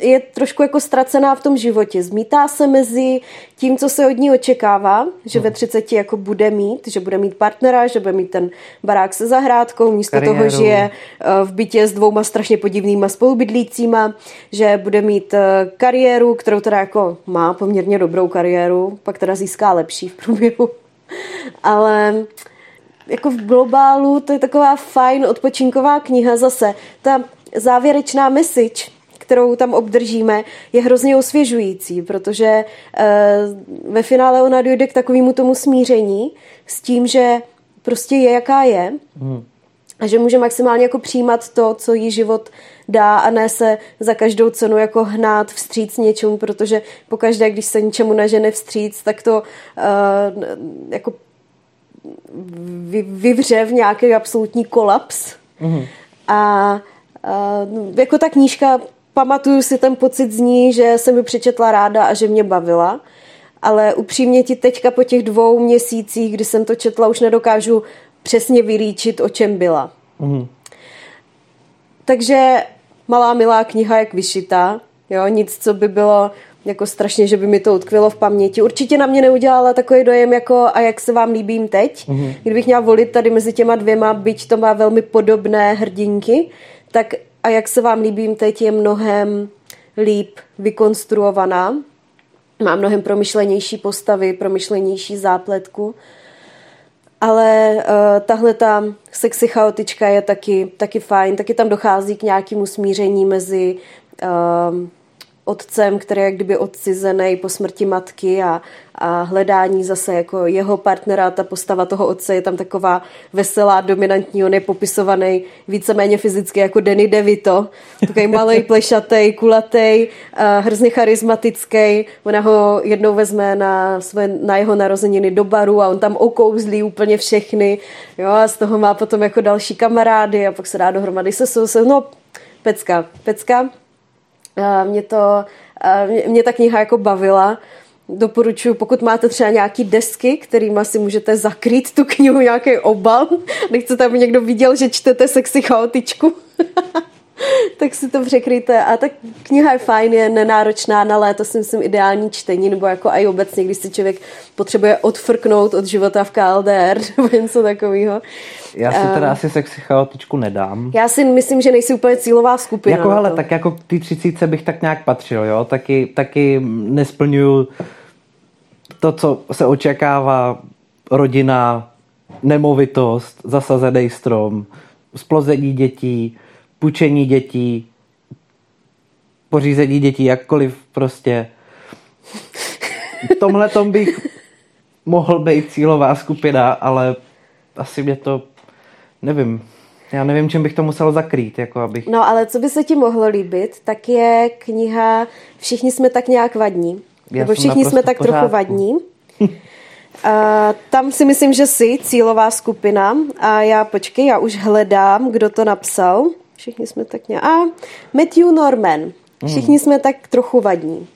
je trošku jako ztracená v tom životě. Zmítá se mezi tím, co se od ní očekává, že ve 30 jako bude mít, že bude mít partnera, že bude mít ten barák se zahrádkou, místo Kariéru. toho žije eh, v bytě s dvouma strašně podivnýma spolubydlícíma, že bude mít eh, kariéru, kterou teda jako má poměrně dobrou kariéru, pak teda získá lepší v průběhu. [laughs] Ale jako v globálu to je taková fajn odpočinková kniha zase. Ta závěrečná message, kterou tam obdržíme, je hrozně osvěžující, protože eh, ve finále ona dojde k takovému tomu smíření s tím, že prostě je, jaká je a že může maximálně jako přijímat to, co jí život dá a ne se za každou cenu jako hnát vstříc něčemu, protože pokaždé, když se něčemu nažene vstříc, tak to uh, jako vy, vyvře v nějaký absolutní kolaps. Mm-hmm. A, a jako ta knížka, pamatuju si ten pocit z ní, že jsem ji přečetla ráda a že mě bavila. Ale upřímně ti teďka po těch dvou měsících, kdy jsem to četla, už nedokážu přesně vylíčit, o čem byla. Mhm. Takže malá milá kniha, jak vyšitá. Jo, nic, co by bylo jako strašně, že by mi to utkvělo v paměti. Určitě na mě neudělala takový dojem, jako a jak se vám líbím teď. Mm-hmm. Kdybych měla volit tady mezi těma dvěma, byť to má velmi podobné hrdinky, tak a jak se vám líbím teď je mnohem líp vykonstruovaná. Má mnohem promyšlenější postavy, promyšlenější zápletku. Ale uh, tahle ta sexy chaotička je taky, taky fajn, taky tam dochází k nějakému smíření mezi uh, otcem, který je jak kdyby odcizený po smrti matky a, a hledání zase jako jeho partnera, ta postava toho otce je tam taková veselá, dominantní, on je popisovaný víceméně fyzicky jako Danny DeVito, takový malý, [laughs] plešatý, kulatý, hrozně charismatický, ona ho jednou vezme na, své, na jeho narozeniny do baru a on tam okouzlí úplně všechny, jo, a z toho má potom jako další kamarády a pak se dá dohromady se, se no, pecka, pecka, mě to, mě, mě ta kniha jako bavila. Doporučuji, pokud máte třeba nějaký desky, kterými si můžete zakrýt tu knihu, nějaký obal, nechcete, aby někdo viděl, že čtete sexy chaotičku, [laughs] [laughs] tak si to překryjte. A ta kniha je fajn, je nenáročná na léto, si myslím ideální čtení, nebo jako i obecně, když si člověk potřebuje odfrknout od života v KLDR, [laughs] nebo něco takového. Já si teda asi sexy chaotičku nedám. Já si myslím, že nejsi úplně cílová skupina. Jako to. tak jako k té třicíce bych tak nějak patřil, jo. Taky, taky nesplňuju to, co se očekává rodina, nemovitost, zasazený strom, splození dětí, půjčení dětí, pořízení dětí, jakkoliv prostě. V tomhle tom bych mohl být cílová skupina, ale asi mě to, nevím, já nevím, čím bych to musel zakrýt, jako abych... No ale co by se ti mohlo líbit, tak je kniha Všichni jsme tak nějak vadní. Já Nebo všichni jsme tak pořádku. trochu vadní. [laughs] A tam si myslím, že jsi cílová skupina a já počkej, já už hledám, kdo to napsal. Všichni jsme tak nějak... A Matthew Norman. Všichni jsme tak trochu vadní.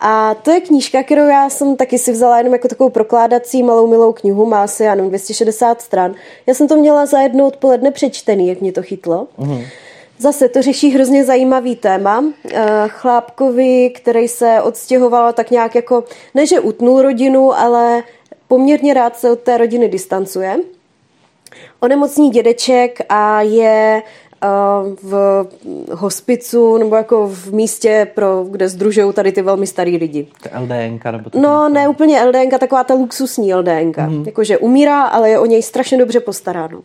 A to je knížka, kterou já jsem taky si vzala jenom jako takovou prokládací malou milou knihu, má asi, já nevím, 260 stran. Já jsem to měla za jedno odpoledne přečtený, jak mě to chytlo. Mm. Zase to řeší hrozně zajímavý téma. Eh, chlápkovi, který se odstěhoval tak nějak jako, ne že utnul rodinu, ale poměrně rád se od té rodiny distancuje. Onemocní dědeček a je v hospicu nebo jako v místě, pro, kde združují tady ty velmi starý lidi. LDNka nebo to No, ne úplně LDNka, taková ta luxusní LDNka. Mm. Jakože umírá, ale je o něj strašně dobře postaráno.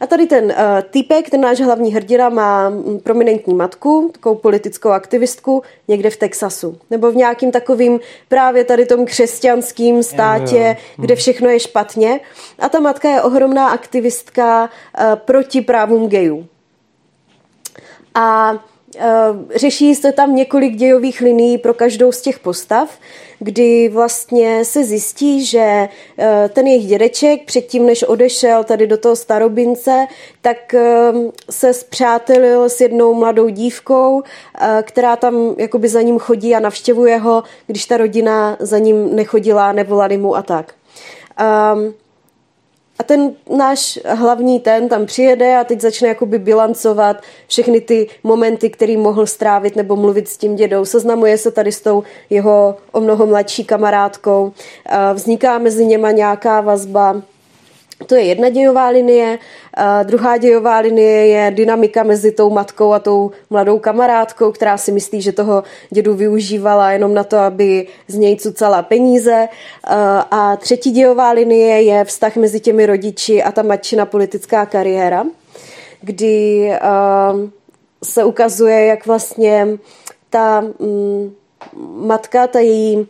A tady ten uh, týpek, ten náš hlavní hrdina, má prominentní matku, takovou politickou aktivistku, někde v Texasu. Nebo v nějakým takovým právě tady tom křesťanským státě, jo, jo. kde všechno je špatně. A ta matka je ohromná aktivistka uh, proti právům gejů a e, řeší se tam několik dějových linií pro každou z těch postav, kdy vlastně se zjistí, že e, ten jejich dědeček předtím, než odešel tady do toho starobince, tak e, se zpřátelil s jednou mladou dívkou, která tam jakoby za ním chodí a navštěvuje ho, když ta rodina za ním nechodila, nevolali mu a tak. Um, a ten náš hlavní ten tam přijede a teď začne jakoby bilancovat všechny ty momenty, který mohl strávit nebo mluvit s tím dědou. Seznamuje se tady s tou jeho o mnoho mladší kamarádkou. Vzniká mezi něma nějaká vazba to je jedna dějová linie. A druhá dějová linie je dynamika mezi tou matkou a tou mladou kamarádkou, která si myslí, že toho dědu využívala jenom na to, aby z něj cucala peníze. A třetí dějová linie je vztah mezi těmi rodiči a ta matčina politická kariéra, kdy se ukazuje, jak vlastně ta mm, matka, ta její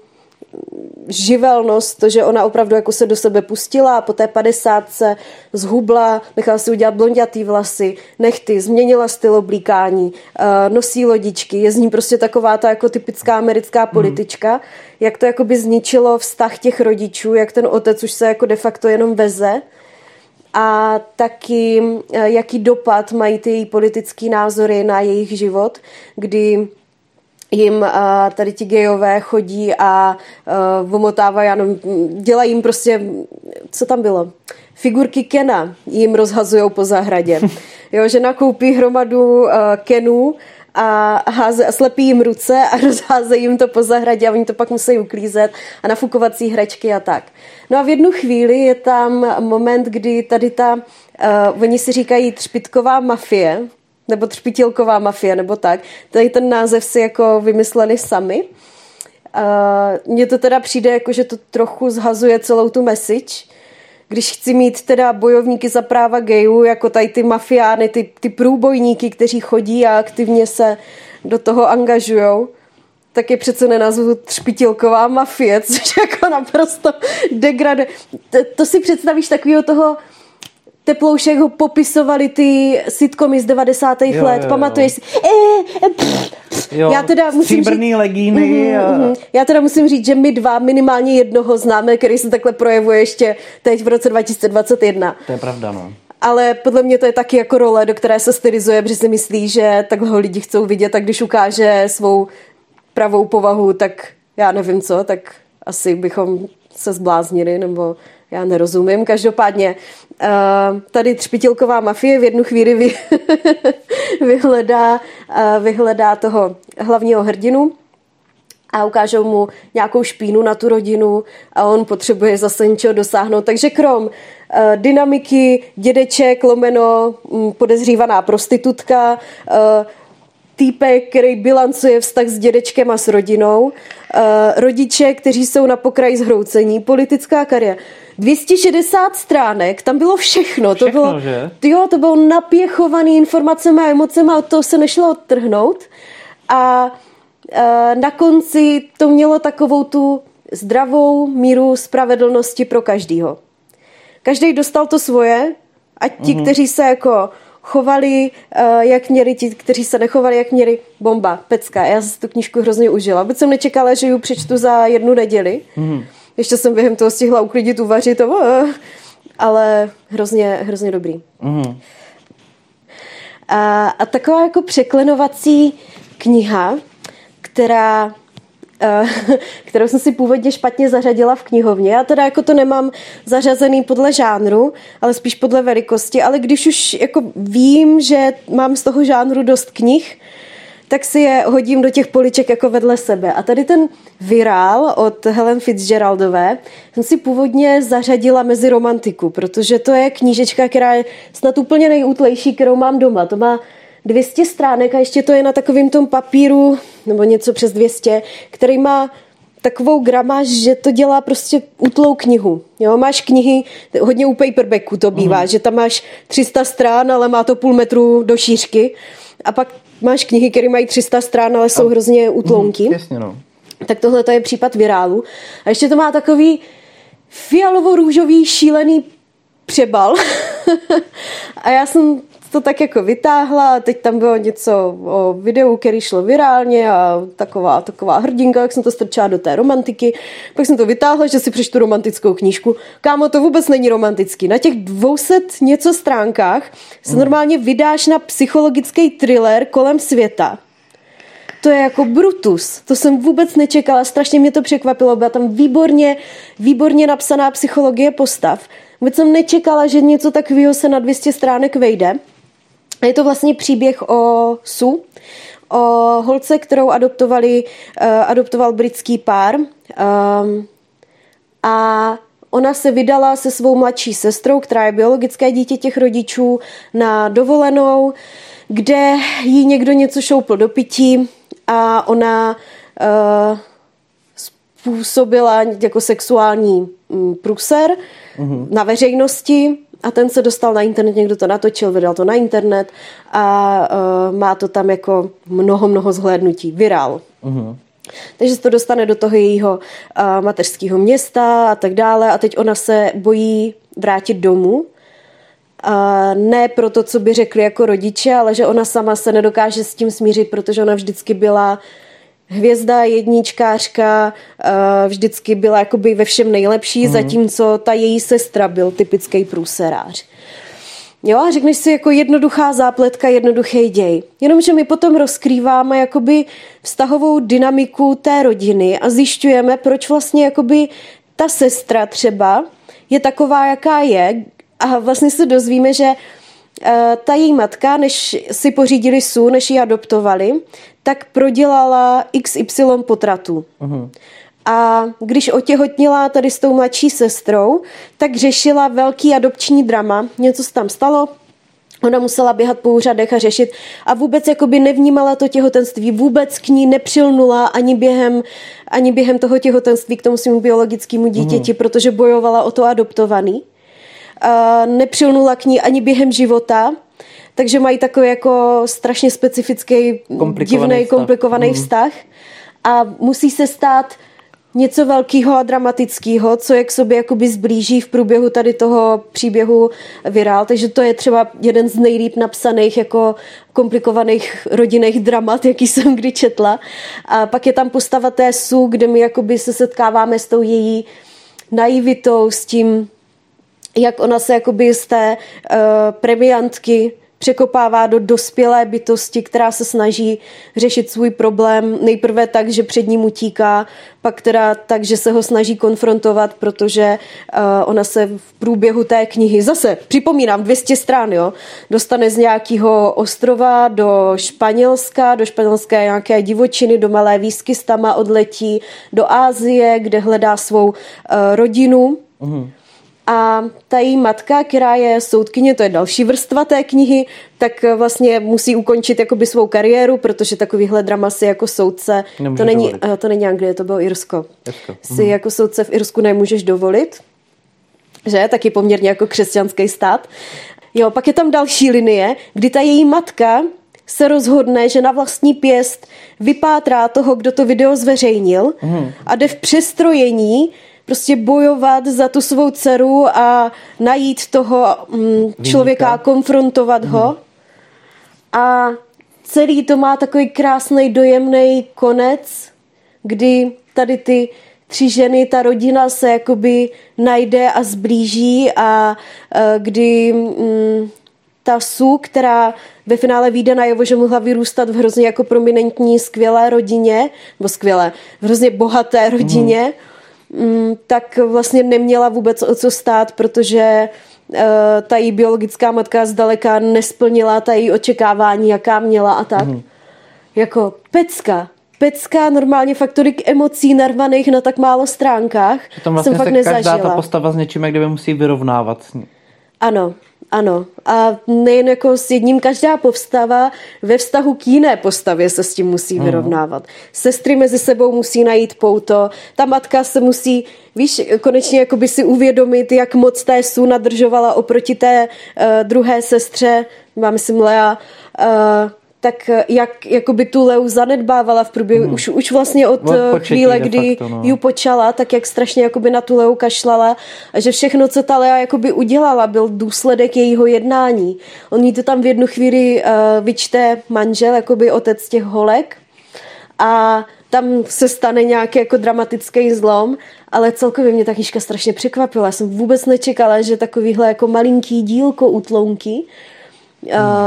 živelnost, to, že ona opravdu jako se do sebe pustila a po té padesátce zhubla, nechala si udělat blondětý vlasy, nechty, změnila styl oblíkání, eh, nosí lodičky, je z ní prostě taková ta jako typická americká mhm. politička, mm. jak to jako by zničilo vztah těch rodičů, jak ten otec už se jako de facto jenom veze a taky eh, jaký dopad mají ty její politické názory na jejich život, kdy jim uh, tady ti gejové chodí a uh, omotávají, já nevím, dělají jim prostě, co tam bylo? Figurky Kena jim rozhazují po zahradě. [laughs] Jo, že nakoupí hromadu uh, Kenů a, háze, a slepí jim ruce a [laughs] rozházejí jim to po zahradě a oni to pak musí uklízet a nafukovací hračky a tak. No a v jednu chvíli je tam moment, kdy tady ta, uh, oni si říkají třpitková mafie, nebo třpitilková mafie, nebo tak. Tady ten název si jako vymysleli sami. Uh, mně to teda přijde jako, že to trochu zhazuje celou tu message, když chci mít teda bojovníky za práva gejů, jako tady ty mafiány, ty, ty průbojníky, kteří chodí a aktivně se do toho angažujou, tak je přece nenazvu třpitilková mafie, [laughs] což jako naprosto degraduje. To, to si představíš takového toho Teploušek ho popisovali ty sitcomy z 90. Jo, let, jo, pamatuješ si? E, pff, jo, já teda musím říct, legíny. Uh, uh, uh, já teda musím říct, že my dva minimálně jednoho známe, který se takhle projevuje ještě teď v roce 2021. To je pravda, no. Ale podle mě to je taky jako role, do které se stylizuje, protože si myslí, že takhle ho lidi chcou vidět a když ukáže svou pravou povahu, tak já nevím co, tak asi bychom se zbláznili, nebo já nerozumím. Každopádně uh, tady třpitilková mafie v jednu chvíli vy, [laughs] vyhledá, uh, vyhledá toho hlavního hrdinu a ukážou mu nějakou špínu na tu rodinu a on potřebuje zase něčeho dosáhnout. Takže krom uh, dynamiky, dědeček, lomeno, um, podezřívaná prostitutka, týpek, který bilancuje vztah s dědečkem a s rodinou, uh, rodiče, kteří jsou na pokraji zhroucení, politická kariéra. 260 stránek, tam bylo všechno. všechno to bylo, že? Jo, to bylo napěchovaný informacemi a emocemi a od toho se nešlo odtrhnout. A e, na konci to mělo takovou tu zdravou míru spravedlnosti pro každýho. Každý dostal to svoje, ať ti, mm-hmm. kteří se jako chovali, uh, jak měli, ti, kteří se nechovali, jak měli. Bomba, pecka. Já jsem tu knížku hrozně užila. Vůbec jsem nečekala, že ji přečtu za jednu neděli. Mm-hmm Ještě jsem během toho stihla uklidit, uvařit, a, ale hrozně, hrozně dobrý. Mm. A, a taková jako překlenovací kniha, která Eh, [laughs] kterou jsem si původně špatně zařadila v knihovně. Já teda jako to nemám zařazený podle žánru, ale spíš podle velikosti, ale když už jako vím, že mám z toho žánru dost knih, tak si je hodím do těch poliček jako vedle sebe. A tady ten virál od Helen Fitzgeraldové jsem si původně zařadila mezi romantiku, protože to je knížečka, která je snad úplně nejútlejší, kterou mám doma. To má 200 stránek a ještě to je na takovém tom papíru, nebo něco přes 200, který má takovou gramáž, že to dělá prostě útlou knihu. Jo, máš knihy, hodně u paperbacku to bývá, mm. že tam máš 300 strán, ale má to půl metru do šířky. A pak máš knihy, které mají 300 strán, ale jsou a, hrozně útlounky. Mm, jasně, no. Tak tohle to je případ virálu. A ještě to má takový fialovo-růžový šílený přebal. [laughs] a já jsem to tak jako vytáhla a teď tam bylo něco o videu, který šlo virálně a taková, taková hrdinka, jak jsem to strčila do té romantiky. Pak jsem to vytáhla, že si přečtu romantickou knížku. Kámo, to vůbec není romantický. Na těch 200 něco stránkách se hmm. normálně vydáš na psychologický thriller kolem světa. To je jako Brutus. To jsem vůbec nečekala, strašně mě to překvapilo. Byla tam výborně, výborně napsaná psychologie postav. Vůbec jsem nečekala, že něco takového se na 200 stránek vejde. Je to vlastně příběh o Su, o holce, kterou adoptovali, uh, adoptoval britský pár. Um, a ona se vydala se svou mladší sestrou, která je biologické dítě těch rodičů, na dovolenou, kde jí někdo něco šoupl do pití a ona uh, způsobila jako sexuální mm, průser mm-hmm. na veřejnosti a ten se dostal na internet, někdo to natočil, vydal to na internet a uh, má to tam jako mnoho, mnoho zhlédnutí. Virál. Uh-huh. Takže se to dostane do toho jejího uh, mateřského města a tak dále a teď ona se bojí vrátit domů. Uh, ne proto, co by řekli jako rodiče, ale že ona sama se nedokáže s tím smířit, protože ona vždycky byla hvězda, jedničkářka, uh, vždycky byla jakoby ve všem nejlepší, mm. zatímco ta její sestra byl typický průserář. Jo, a řekneš si jako jednoduchá zápletka, jednoduchý děj. Jenomže my potom rozkrýváme jakoby vztahovou dynamiku té rodiny a zjišťujeme, proč vlastně jakoby ta sestra třeba je taková, jaká je a vlastně se dozvíme, že eh, ta její matka, než si pořídili Su, než ji adoptovali, tak prodělala XY potratů. Uh-huh. A když otěhotnila tady s tou mladší sestrou, tak řešila velký adopční drama. Něco se tam stalo, Ona musela běhat po úřadech a řešit a vůbec jakoby nevnímala to těhotenství, vůbec k ní nepřilnula ani během, ani během toho těhotenství k tomu svému biologickému dítěti, mm. protože bojovala o to adoptovaný. A nepřilnula k ní ani během života, takže mají takový jako strašně specifický, komplikovaný divný, vztah. komplikovaný mm. vztah a musí se stát něco velkého a dramatického, co je k sobě jakoby zblíží v průběhu tady toho příběhu virál, takže to je třeba jeden z nejlíp napsaných jako komplikovaných rodinných dramat, jaký jsem kdy četla. A pak je tam postava té Su, kde my jakoby se setkáváme s tou její naivitou, s tím, jak ona se jakoby z té uh, premiantky překopává do dospělé bytosti, která se snaží řešit svůj problém nejprve tak, že před ním utíká, pak teda tak, že se ho snaží konfrontovat, protože uh, ona se v průběhu té knihy, zase připomínám, 200 stran, jo, dostane z nějakého ostrova do Španělska, do španělské nějaké divočiny, do malé výsky s tama odletí do Ázie, kde hledá svou uh, rodinu. Mm. A ta její matka, která je soudkyně, to je další vrstva té knihy, tak vlastně musí ukončit jakoby svou kariéru, protože takovýhle drama si jako soudce, to není, to není Anglie, to bylo Irsko. Irsko. Si mhm. jako soudce v Irsku nemůžeš dovolit, že? Taky poměrně jako křesťanský stát. Jo, pak je tam další linie, kdy ta její matka se rozhodne, že na vlastní pěst vypátrá toho, kdo to video zveřejnil mm. a jde v přestrojení prostě bojovat za tu svou dceru a najít toho mm, člověka a konfrontovat mm. ho. Mhm. A celý to má takový krásný dojemný konec, kdy tady ty tři ženy, ta rodina se jakoby najde a zblíží a uh, kdy mm, ta Su, která ve finále vyjde najevo, že mohla vyrůstat v hrozně jako prominentní, skvělé rodině, nebo skvělé, v hrozně bohaté rodině, mm. Tak vlastně neměla vůbec o co stát, protože uh, ta její biologická matka zdaleka nesplnila ta její očekávání, jaká měla a tak. Mm. Jako pecka, pecka, normálně fakt tolik emocí narvaných na tak málo stránkách Tam vlastně jsem fakt se nezažila. každá ta postava s něčím, jak kdyby musí vyrovnávat. Ano, ano. A nejen jako s jedním, každá postava ve vztahu k jiné postavě se s tím musí Mhm. vyrovnávat. Sestry mezi sebou musí najít pouto, ta matka se musí, víš, konečně jakoby si uvědomit, jak moc té Su nadržovala oproti té uh, druhé sestře, mám myslím Lea, uh, tak jak jakoby tu Leu zanedbávala v průběhu, Mhm. už, už vlastně od, Od eh, početí chvíle, kdy facto, no. ju počala, tak jak strašně jakoby na tu Leu kašlala a že všechno, co ta Lea jakoby udělala, byl důsledek jejího jednání. On jí to tam v jednu chvíli uh, vyčte manžel, jakoby otec těch holek a tam se stane nějaký jako dramatický zlom, ale celkově mě ta knížka strašně překvapila. Já jsem vůbec nečekala, že takovýhle jako malinký dílko útlonky uh,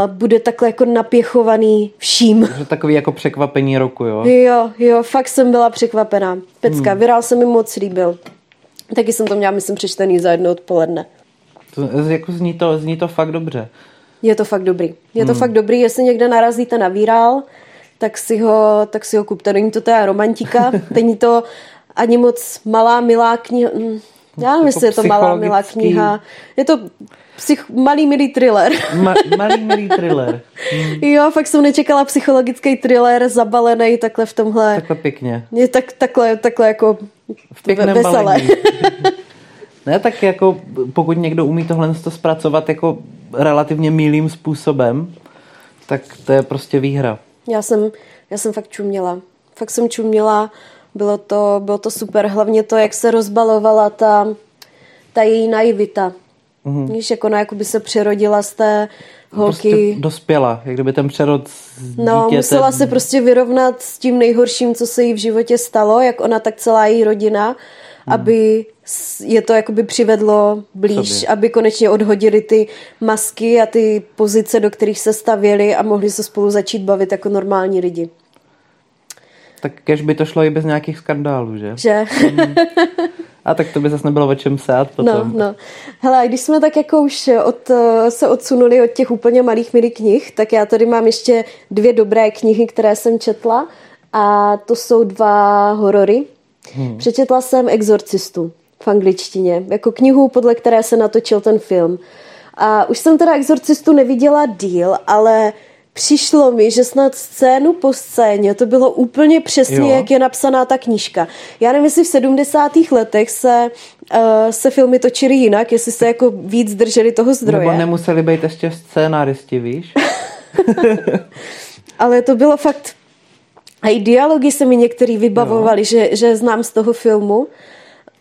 bude takhle jako napěchovaný vším. [laughs] Že takový jako překvapení roku, jo. Jo, jo, fakt jsem byla překvapená. Pecka, hmm. Virál se mi moc líbil. Taky jsem to měla, myslím, přečtený za jedno odpoledne. To, jako zní, to, zní to fakt dobře. Je to fakt dobrý. Je to hmm. fakt dobrý, jestli někde narazíte na Virál, tak si ho, tak si ho kupte. Není to teda romantika, [laughs] není to ani moc malá, milá kniha. Mm, Já nevím, Jako jestli je to malá, milá psychologický- kniha. Je to psych, malý, milý thriller. Ma, malý milý thriller. [laughs] jo, fakt jsem nečekala psychologický thriller zabalený takhle v tomhle. Takhle pěkně. Je tak, takhle, takhle jako V pěkném veselé. balení. [laughs] ne, tak jako pokud někdo umí tohle to zpracovat jako relativně milým způsobem, tak to je prostě výhra. Já jsem, já jsem fakt čuměla. Fakt jsem čuměla. Bylo to, bylo to super. Hlavně to, jak se rozbalovala ta, ta její naivita. Mm-hmm. Víš, jak ona jakoby se přerodila z té holky. Prostě dospěla, jak kdyby ten přerod No, dítěte... musela se prostě vyrovnat s tím nejhorším, co se jí v životě stalo, jak ona, tak celá její rodina, hmm. aby je to jakoby přivedlo blíž, Sobě. aby konečně odhodili ty masky a ty pozice, do kterých se stavěli a mohli se spolu začít bavit jako normální lidi. Tak kež by to šlo i bez nějakých skandálů, že? Že? [laughs] A tak to by zase nebylo o čem sát potom. No, no. Hele, a když jsme tak jako už od, eh, se odsunuli od těch úplně malých milých knih, tak já tady mám ještě dvě dobré knihy, které jsem četla a to jsou dva horory. Hmm. Přečetla jsem Exorcistu v angličtině, jako knihu, podle které se natočil ten film. A už jsem teda Exorcistu neviděla díl, ale přišlo mi, že snad scénu po scéně to bylo úplně přesně, Jo. jak je napsaná ta knížka. Já nevím, jestli v 70. letech se, uh, se filmy točily jinak, jestli se jako víc drželi toho zdroje. Nebo nemuseli být ještě scénáristi, víš? [laughs] [laughs] Ale to bylo fakt... A i dialogy se mi některý vybavovaly, že, že znám z toho filmu.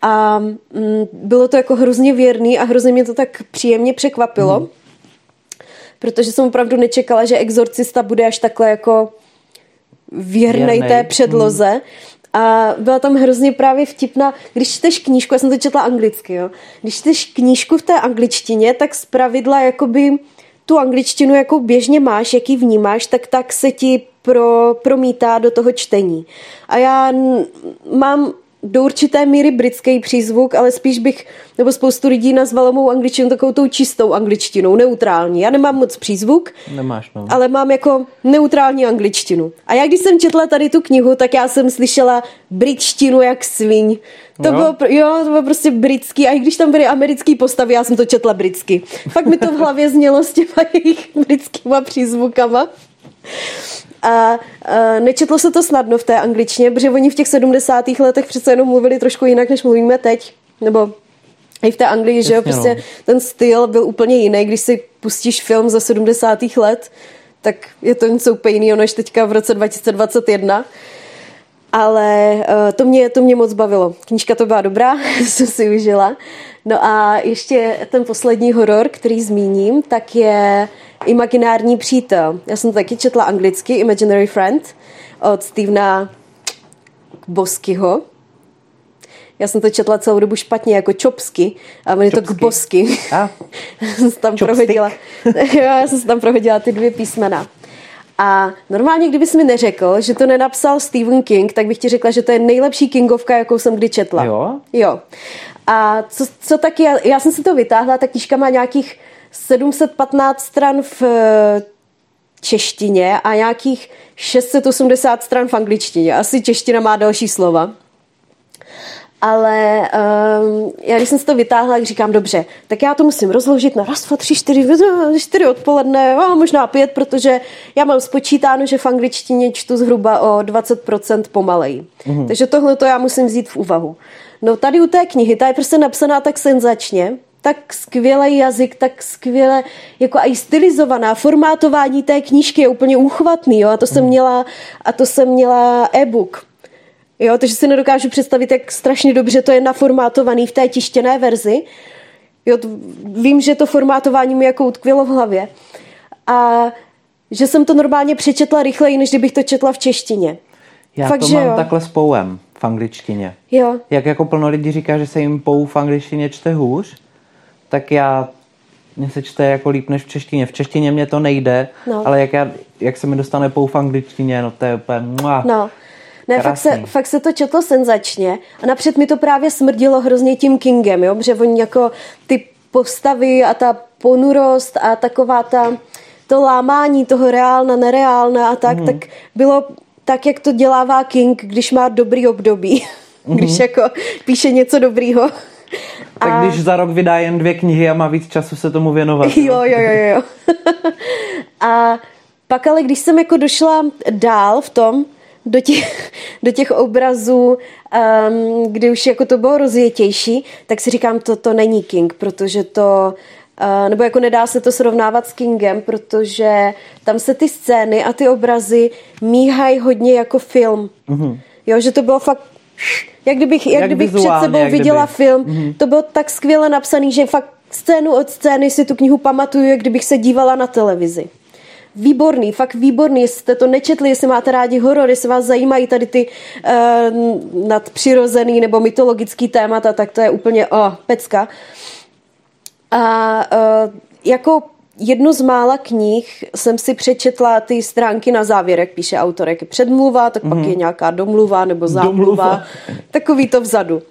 A mm, bylo to jako hrozně věrný a hrozně mě to tak příjemně překvapilo. Hmm. Protože jsem opravdu nečekala, že exorcista bude až takhle jako věrnej, té předloze. Hmm. A byla tam hrozně právě vtipná, když čteš knížku, já jsem to četla anglicky, jo. Když čteš knížku v té angličtině, tak z pravidla jakoby tu angličtinu, jako běžně máš, jak ji vnímáš, tak tak se ti pro, promítá do toho čtení. A já mám do určité míry britský přízvuk, ale spíš bych, nebo spoustu lidí nazvalo mou angličtinu takovou tou čistou angličtinou, neutrální. Já nemám moc přízvuk, Nemáš, no. ale mám jako neutrální angličtinu. A já když jsem četla tady tu knihu, tak já jsem slyšela britštinu jak sviň. To Jo? bylo, jo, to bylo prostě britský. A i když tam byly americký postavy, já jsem to četla britsky. Fakt mi to v hlavě znělo s těma [laughs] jejich britskýma přízvukama. A, a nečetlo se to snadno v té angličtině, protože oni v těch 70. letech přece jenom mluvili trošku jinak, než mluvíme teď. Nebo i v té Anglii, že jo, Jasně, prostě no. ten styl byl úplně jiný. Když si pustíš film ze 70. let, tak je to něco úplně jiného než teďka v roce 2021. Ale uh, to, mě, to mě moc bavilo. Knížka to byla dobrá, [laughs] jsem si užila. No a ještě ten poslední horor, který zmíním, tak je Imaginární přítel. Já jsem to taky četla anglicky, Imaginary Friend, od Stevena Boskyho. Já jsem to četla celou dobu špatně, jako čopsky, a je to kbosky. A? tam prohodila. [laughs] já jsem [laughs] se tam prohodila ty dvě písmena. A normálně, kdybys mi neřekl, že to nenapsal Stephen King, tak bych ti řekla, že to je nejlepší Kingovka, jakou jsem kdy četla. Jo? Jo. A co, co taky, já, já jsem si to vytáhla, ta knížka má nějakých 715 stran v eh, češtině a nějakých 680 stran v angličtině. Asi čeština má další slova. Ale um, já když jsem si to vytáhla, tak říkám, dobře, tak já to musím rozložit na raz, dva, tři, čtyři, čtyři odpoledne, a možná pět, protože já mám spočítáno, že v angličtině čtu zhruba o 20% pomalej. Mm-hmm. Takže tohle to já musím vzít v úvahu. No tady u té knihy, ta je prostě napsaná tak senzačně, tak skvělý jazyk, tak skvěle, jako i stylizovaná, formátování té knížky je úplně úchvatný, jo, a to jsem měla, a to jsem měla e-book. Jo, takže si nedokážu představit, jak strašně dobře to je naformátovaný v té tištěné verzi. Jo, to, vím, že to formátování mi jako utkvělo v hlavě. A že jsem to normálně přečetla rychleji, než kdybych to četla v češtině. Já Fakt, to mám jo. takhle s pouem v angličtině. Jo. Jak jako plno lidí říká, že se jim pou v angličtině čte hůř, tak já mně se čte jako líp než v češtině. V češtině mě to nejde, no. ale jak, já, jak se mi dostane pou v angličtině, no to je úplně... Mua, no. Ne, fakt se, fakt se to četlo senzačně a napřed mi to právě smrdilo hrozně tím Kingem, jo? protože oni jako ty postavy a ta ponurost a taková ta to lámání toho reálna, nereálna a tak, mm. tak bylo tak, jak to dělává King, když má dobrý období. Mm-hmm. [laughs] když jako píše něco dobrýho. Tak a... když za rok vydá jen dvě knihy a má víc času se tomu věnovat. [laughs] Jo, jo, jo, jo. [laughs] a pak ale, když jsem jako došla dál v tom, do těch, do těch obrazů, um, kdy už jako to bylo rozjetější, tak si říkám, to, to není King, protože to, uh, nebo jako nedá se to srovnávat s Kingem, protože tam se ty scény a ty obrazy míhají hodně jako film. Mm-hmm. Jo, že to bylo fakt jak kdybych, jak, jak kdybych před sebou jak viděla kdyby. film. Mm-hmm. To bylo tak skvěle napsaný, že fakt scénu od scény si tu knihu pamatuju, jak kdybych se dívala na televizi. Výborný, fakt výborný. Jestli jste to nečetli, jestli máte rádi horor, jestli vás zajímají tady ty uh, nadpřirozený nebo mytologický témata, tak to je úplně oh, pecka. A uh, jako jednu z mála knih jsem si přečetla ty stránky na závěr, jak píše autor, jak je předmluva, tak mm-hmm. pak mhm. je nějaká domluva nebo zámluva, domluva. takový to vzadu.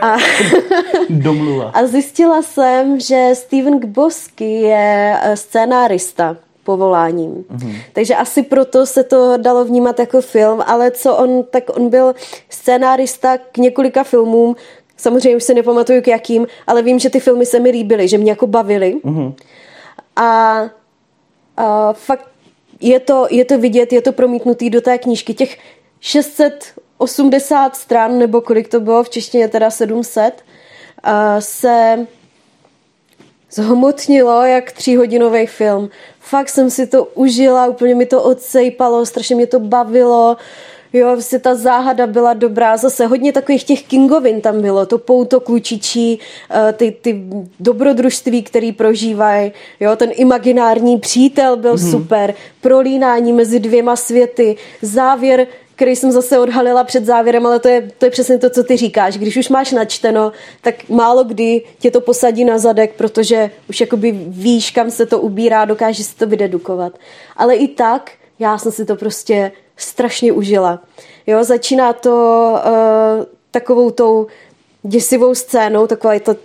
A, [laughs] domluva. a zjistila jsem, že Steven Gbosky je eh, scénárista povoláním. Mm-hmm. Takže asi proto se to dalo vnímat jako film, ale co on, tak on byl scénárista k několika filmům, samozřejmě už se nepamatuju k jakým, ale vím, že ty filmy se mi líbily, že mě jako bavily. Mm-hmm. A, a fakt je to, je to vidět, je to promítnutý do té knížky. Těch 680 stran, nebo kolik to bylo v češtině, teda 700, se zhmotnilo jak tříhodinový film. Fakt jsem si to užila, úplně mi to odsejpalo, strašně mě to bavilo. Jo, vlastně ta záhada byla dobrá. Zase hodně takových těch kingovin tam bylo. To pouto klučičí, eh, ty, ty dobrodružství, který prožívají. Jo, ten imaginární přítel byl mm-hmm. super. Prolínání mezi dvěma světy. Závěr který jsem zase odhalila před závěrem, ale to je, to je přesně to, co ty říkáš. Když už máš načteno, tak málo kdy tě to posadí na zadek, protože už jakoby víš, kam se to ubírá, dokážeš si to vydedukovat. Ale i tak, já jsem si to prostě strašně užila. Jo, začíná to uh, takovou tou děsivou scénou, taková to,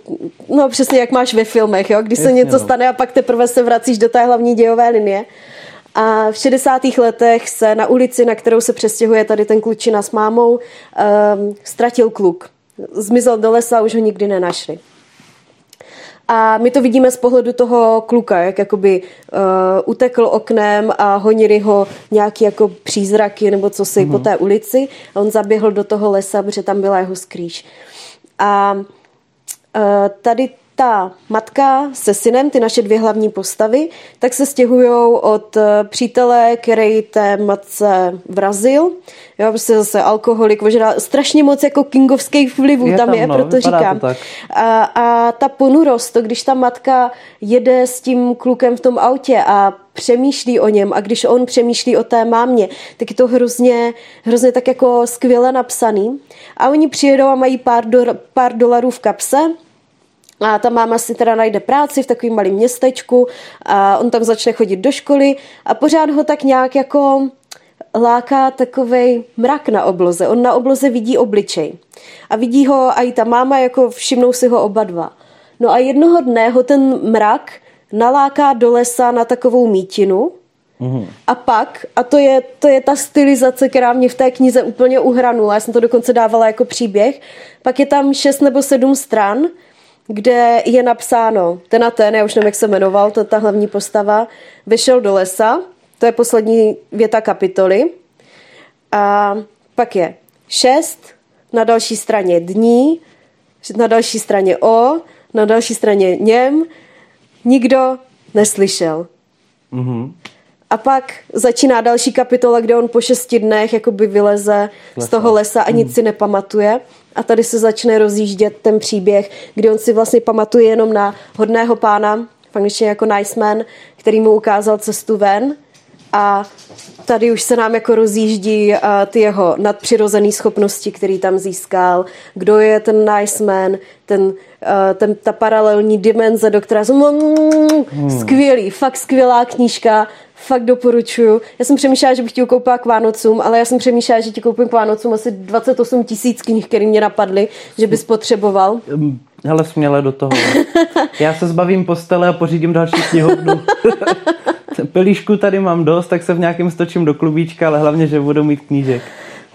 no přesně jak máš ve filmech, jo, když se něco no. stane a pak teprve se vracíš do té hlavní dějové linie. A v 60. letech se na ulici, na kterou se přestěhuje tady ten klučina s mámou, um, ztratil kluk. Zmizel do lesa, už ho nikdy nenašli. A my to vidíme z pohledu toho kluka, jak jakoby uh, utekl oknem a honili ho nějaký jako přízraky nebo co si mm. po té ulici. A on zaběhl do toho lesa, protože tam byla jeho skrýž. A uh, tady ta matka se synem, ty naše dvě hlavní postavy, tak se stěhují od eh, přítele, který té matce vrazil. Jo, prostě zase alkoholik, možná strašně moc jako kingovských vlivů Je tam, tam, je, no, proto říkám. A, a ta ponurost, to když ta matka jede s tím klukem v tom autě a přemýšlí o něm a když on přemýšlí o té mámě, tak je to hrozně, hrozně tak jako skvěle napsaný. A oni přijedou a mají pár, do, pár dolarů v kapse a ta máma si teda najde práci v takovém malém městečku a on tam začne chodit do školy a pořád ho tak nějak jako láká takovej mrak na obloze. On na obloze vidí obličej. A vidí ho a i ta máma, jako všimnou si ho oba dva. No a jednoho dne ho ten mrak naláká do lesa na takovou mítinu, a pak, a to je, to je ta stylizace, která mě v té knize úplně uhranula, já jsem to dokonce dávala jako příběh, pak je tam šest nebo sedm stran, kde je napsáno, ten a ten, já už nevím, jak se jmenoval, to je ta hlavní postava, vyšel do lesa, to je poslední věta kapitoly, a pak je šest, na další straně dní, na další straně o, na další straně něm, nikdo neslyšel. Mhm. A pak začíná další kapitola, kde on po šesti dnech jakoby vyleze z Lesa. toho lesa a nic si nepamatuje. A tady se začne rozjíždět ten příběh, kdy on si vlastně pamatuje jenom na hodného pána, v angličtině jako nice man, který mu ukázal cestu ven. A tady už se nám jako rozjíždí uh, ty jeho nadpřirozené schopnosti, který tam získal. Kdo je ten nice man, ten, uh, ten, ta paralelní dimenze, do které jsem mm, skvělý, fakt skvělá knížka, fakt doporučuju. Já jsem přemýšlela, že bych ti koupila k Vánocům, ale já jsem přemýšlela, že ti koupím k Vánocům asi 28 tisíc knih, které mě napadly, že bys potřeboval. Hm, Hele, směle do toho. [laughs] Já se zbavím postele a pořídím další knihovnu. [laughs] Pelíšku tady mám dost, tak se v nějakém stočím do klubíčka, ale hlavně, že budu mít knížek.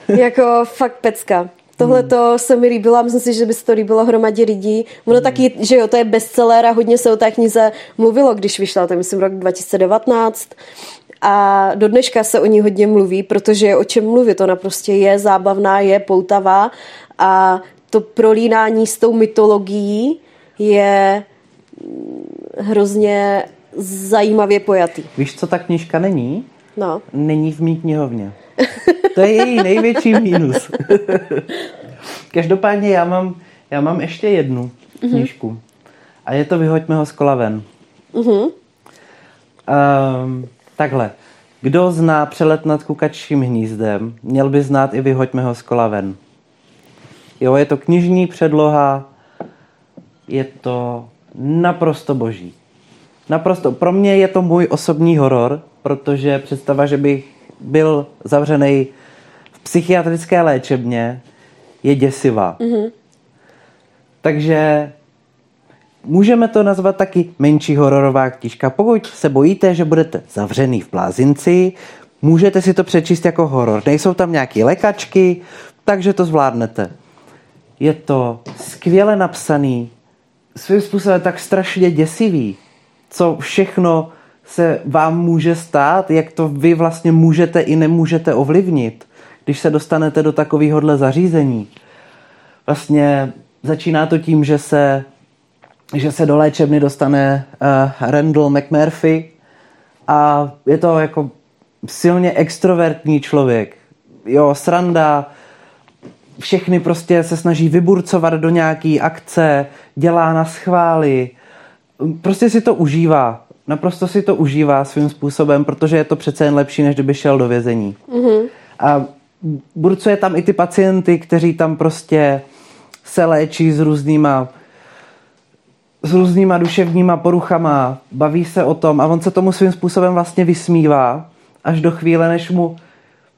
jako fakt pecka. Tohle to se mi líbilo a myslím si, že by se to líbilo hromadě lidí. Ono taky, že jo, to je bestseller a hodně se o té knize mluvilo, když vyšla, to je myslím rok 2019. A do dneška se o ní hodně mluví, protože je o čem mluvit. Ona prostě je zábavná, je poutavá a to prolínání s tou mytologií je mm, hrozně zajímavě pojatý. Víš, co ta knížka není? No. Není v mý knihovně. To je její největší mínus. Každopádně já mám, já mám ještě jednu knížku. A je to Vyhoďme ho z kola ven. Mhm. Um, takhle. Kdo zná přelet nad kukačím hnízdem, měl by znát i Vyhoďme ho z kola ven. Jo, je to knižní předloha, je to naprosto boží. Naprosto. Pro mě je to můj osobní horor, protože představa, že bych byl zavřený v psychiatrické léčebně, je děsivá. Mm-hmm. Takže můžeme to nazvat taky menší hororová knížka. Pokud se bojíte, že budete zavřený v blázinci, můžete si to přečíst jako horor. Nejsou tam nějaké lekačky, takže to zvládnete. Je to skvěle napsaný, svým způsobem tak strašně děsivý, co všechno se vám může stát, jak to vy vlastně můžete i nemůžete ovlivnit, když se dostanete do takovéhohle zařízení. Vlastně začíná to tím, že se, že se do léčebny dostane uh, Randall McMurphy a je to jako silně extrovertní člověk. Jo, sranda, všechny prostě se snaží vyburcovat do nějaký akce, dělá na schvály, prostě si to užívá. Naprosto si to užívá svým způsobem, protože je to přece jen lepší, než kdyby šel do vězení. Mm-hmm. A burcuje tam i ty pacienty, kteří tam prostě se léčí s různýma s různýma duševníma poruchama, baví se o tom a on se tomu svým způsobem vlastně vysmívá až do chvíle, než mu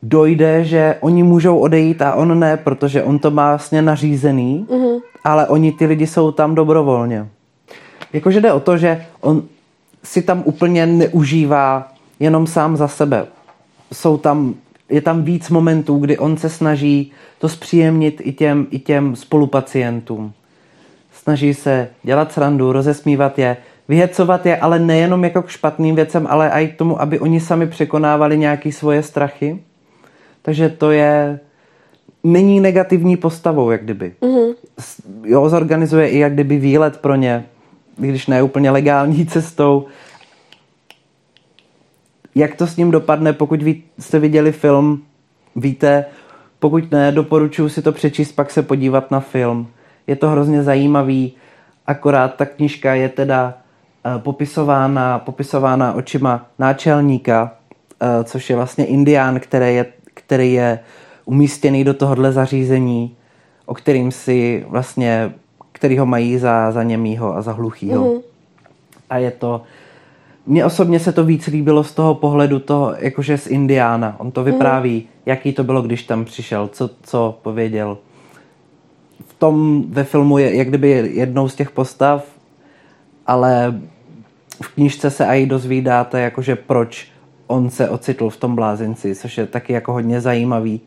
dojde, že oni můžou odejít a on ne, protože on to má vlastně nařízený, mm-hmm. ale oni ty lidi jsou tam dobrovolně. Jakože jde o to, že on si tam úplně neužívá jenom sám za sebe. Jsou tam, je tam víc momentů, kdy on se snaží to zpříjemnit i těm, i těm spolupacientům. Snaží se dělat srandu, rozesmívat je, vyhecovat je, ale nejenom jako k špatným věcem, ale i k tomu, aby oni sami překonávali nějaké svoje strachy. Takže to je, není negativní postavou, jak kdyby. Mm-hmm. Jo, zorganizuje i jak kdyby výlet pro ně, když ne úplně legální cestou. Jak to s ním dopadne, pokud ví, jste viděli film, víte, pokud ne, doporučuji si to přečíst, pak se podívat na film. Je to hrozně zajímavý, akorát ta knižka je teda uh, popisována, popisována očima náčelníka, uh, což je vlastně indián, který je, který je umístěný do tohohle zařízení, o kterým si vlastně, který ho mají za, za němýho a za hluchýho. Mm-hmm. A je to, mně osobně se to víc líbilo z toho pohledu toho, jakože z Indiána. On to vypráví, mm. jaký to bylo, když tam přišel, co, co pověděl. V tom ve filmu je jak kdyby jednou z těch postav, ale v knížce se i dozvídáte, jakože proč on se ocitl v tom blázinci, což je taky jako hodně zajímavý.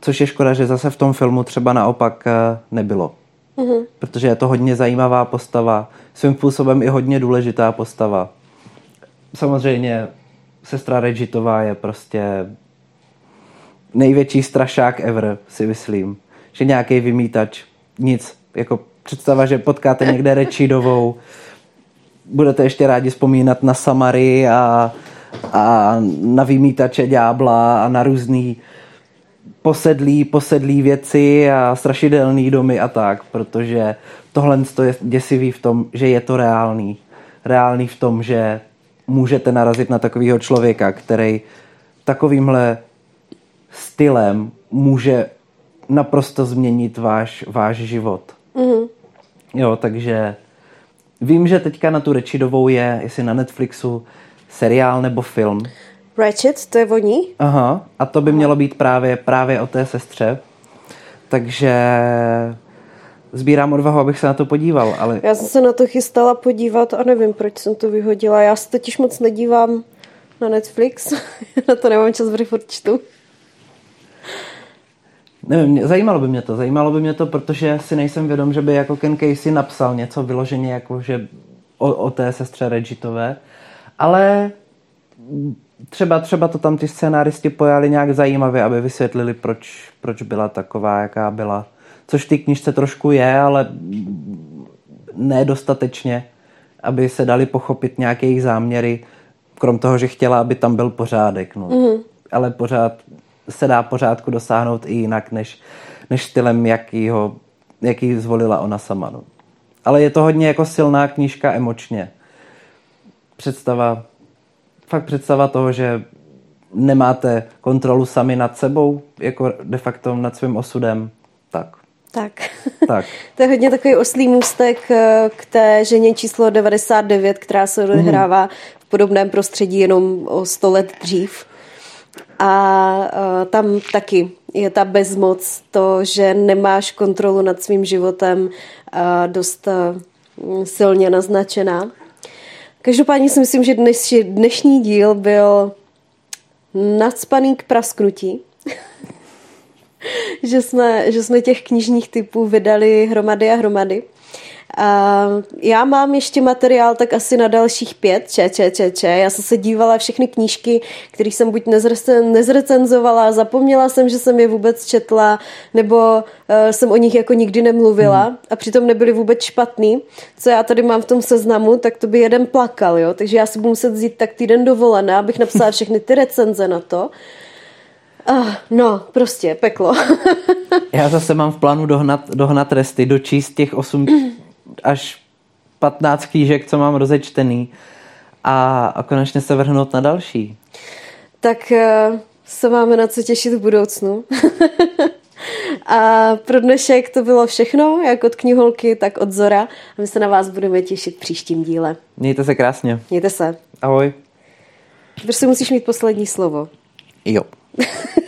Což je škoda, že zase v tom filmu třeba naopak eh, nebylo. Mm-hmm. Protože je to hodně zajímavá postava, svým způsobem i hodně důležitá postava samozřejmě sestra Regitová je prostě největší strašák ever, si myslím. Že nějaký vymítač, nic. Jako představa, že potkáte někde Rečidovou, budete ještě rádi vzpomínat na Samary a, a na vymítače ďábla a na různý posedlý, posedlý věci a strašidelný domy a tak, protože tohle je děsivý v tom, že je to reálný. Reálný v tom, že můžete narazit na takového člověka, který takovýmhle stylem může naprosto změnit váš, váš život. Mm-hmm. Jo, takže vím, že teďka na tu Rečidovou je, jestli na Netflixu, seriál nebo film. Ratchet, to je voní? Aha, a to by mělo být právě, právě o té sestře. Takže sbírám odvahu, abych se na to podíval. Ale... Já jsem se na to chystala podívat a nevím, proč jsem to vyhodila. Já se totiž moc nedívám na Netflix. [laughs] na to nemám čas, protože furt čtu. Nevím, zajímalo by mě to. Zajímalo by mě to, protože si nejsem vědom, že by jako Ken Casey napsal něco vyloženě jako, že o, o té sestře Regitové. Ale třeba, třeba to tam ty scénáristi pojali nějak zajímavě, aby vysvětlili, proč, proč byla taková, jaká byla což ty knižce trošku je, ale nedostatečně, aby se dali pochopit nějaké jejich záměry, krom toho, že chtěla, aby tam byl pořádek. No. Mm-hmm. Ale pořád se dá pořádku dosáhnout i jinak, než, než stylem, jaký, ho, jaký zvolila ona sama. No. Ale je to hodně jako silná knížka emočně. Představa, fakt představa toho, že nemáte kontrolu sami nad sebou, jako de facto nad svým osudem, tak. Tak. tak. [laughs] to je hodně takový oslý můstek eh, k té ženě číslo 99, která se odehrává mm. v podobném prostředí jenom o 100 let dřív. A uh, tam taky je ta bezmoc, to, že nemáš kontrolu nad svým životem, uh, dost silně naznačená. Každopádně si myslím, že dnes, dnešní díl byl nadspaný k prasknutí. [laughs] že, jsme, že jsme těch knižních typů vydali hromady a hromady. A já mám ještě materiál tak asi na dalších pět, če, če, če, če. Já jsem se dívala všechny knížky, které jsem buď nezrecenzovala, zapomněla jsem, že jsem je vůbec četla, nebo uh, jsem o nich jako nikdy nemluvila hmm. a přitom nebyly vůbec špatný. Co já tady mám v tom seznamu, tak to by jeden plakal, jo. Takže já si budu muset vzít tak týden dovolené, abych napsala všechny ty recenze na to. Uh, no, prostě peklo. [laughs] Já zase mám v plánu dohnat, dohnat resty, dočíst těch 8 až 15 knížek, co mám rozečtený a, a konečně se vrhnout na další. Tak uh, se máme na co těšit v budoucnu. [laughs] a pro dnešek to bylo všechno, jak od kniholky, tak od Zora. A my se na vás budeme těšit příštím díle. Mějte se krásně. Mějte se. Ahoj. Prostě musíš mít poslední slovo. Jo. [laughs]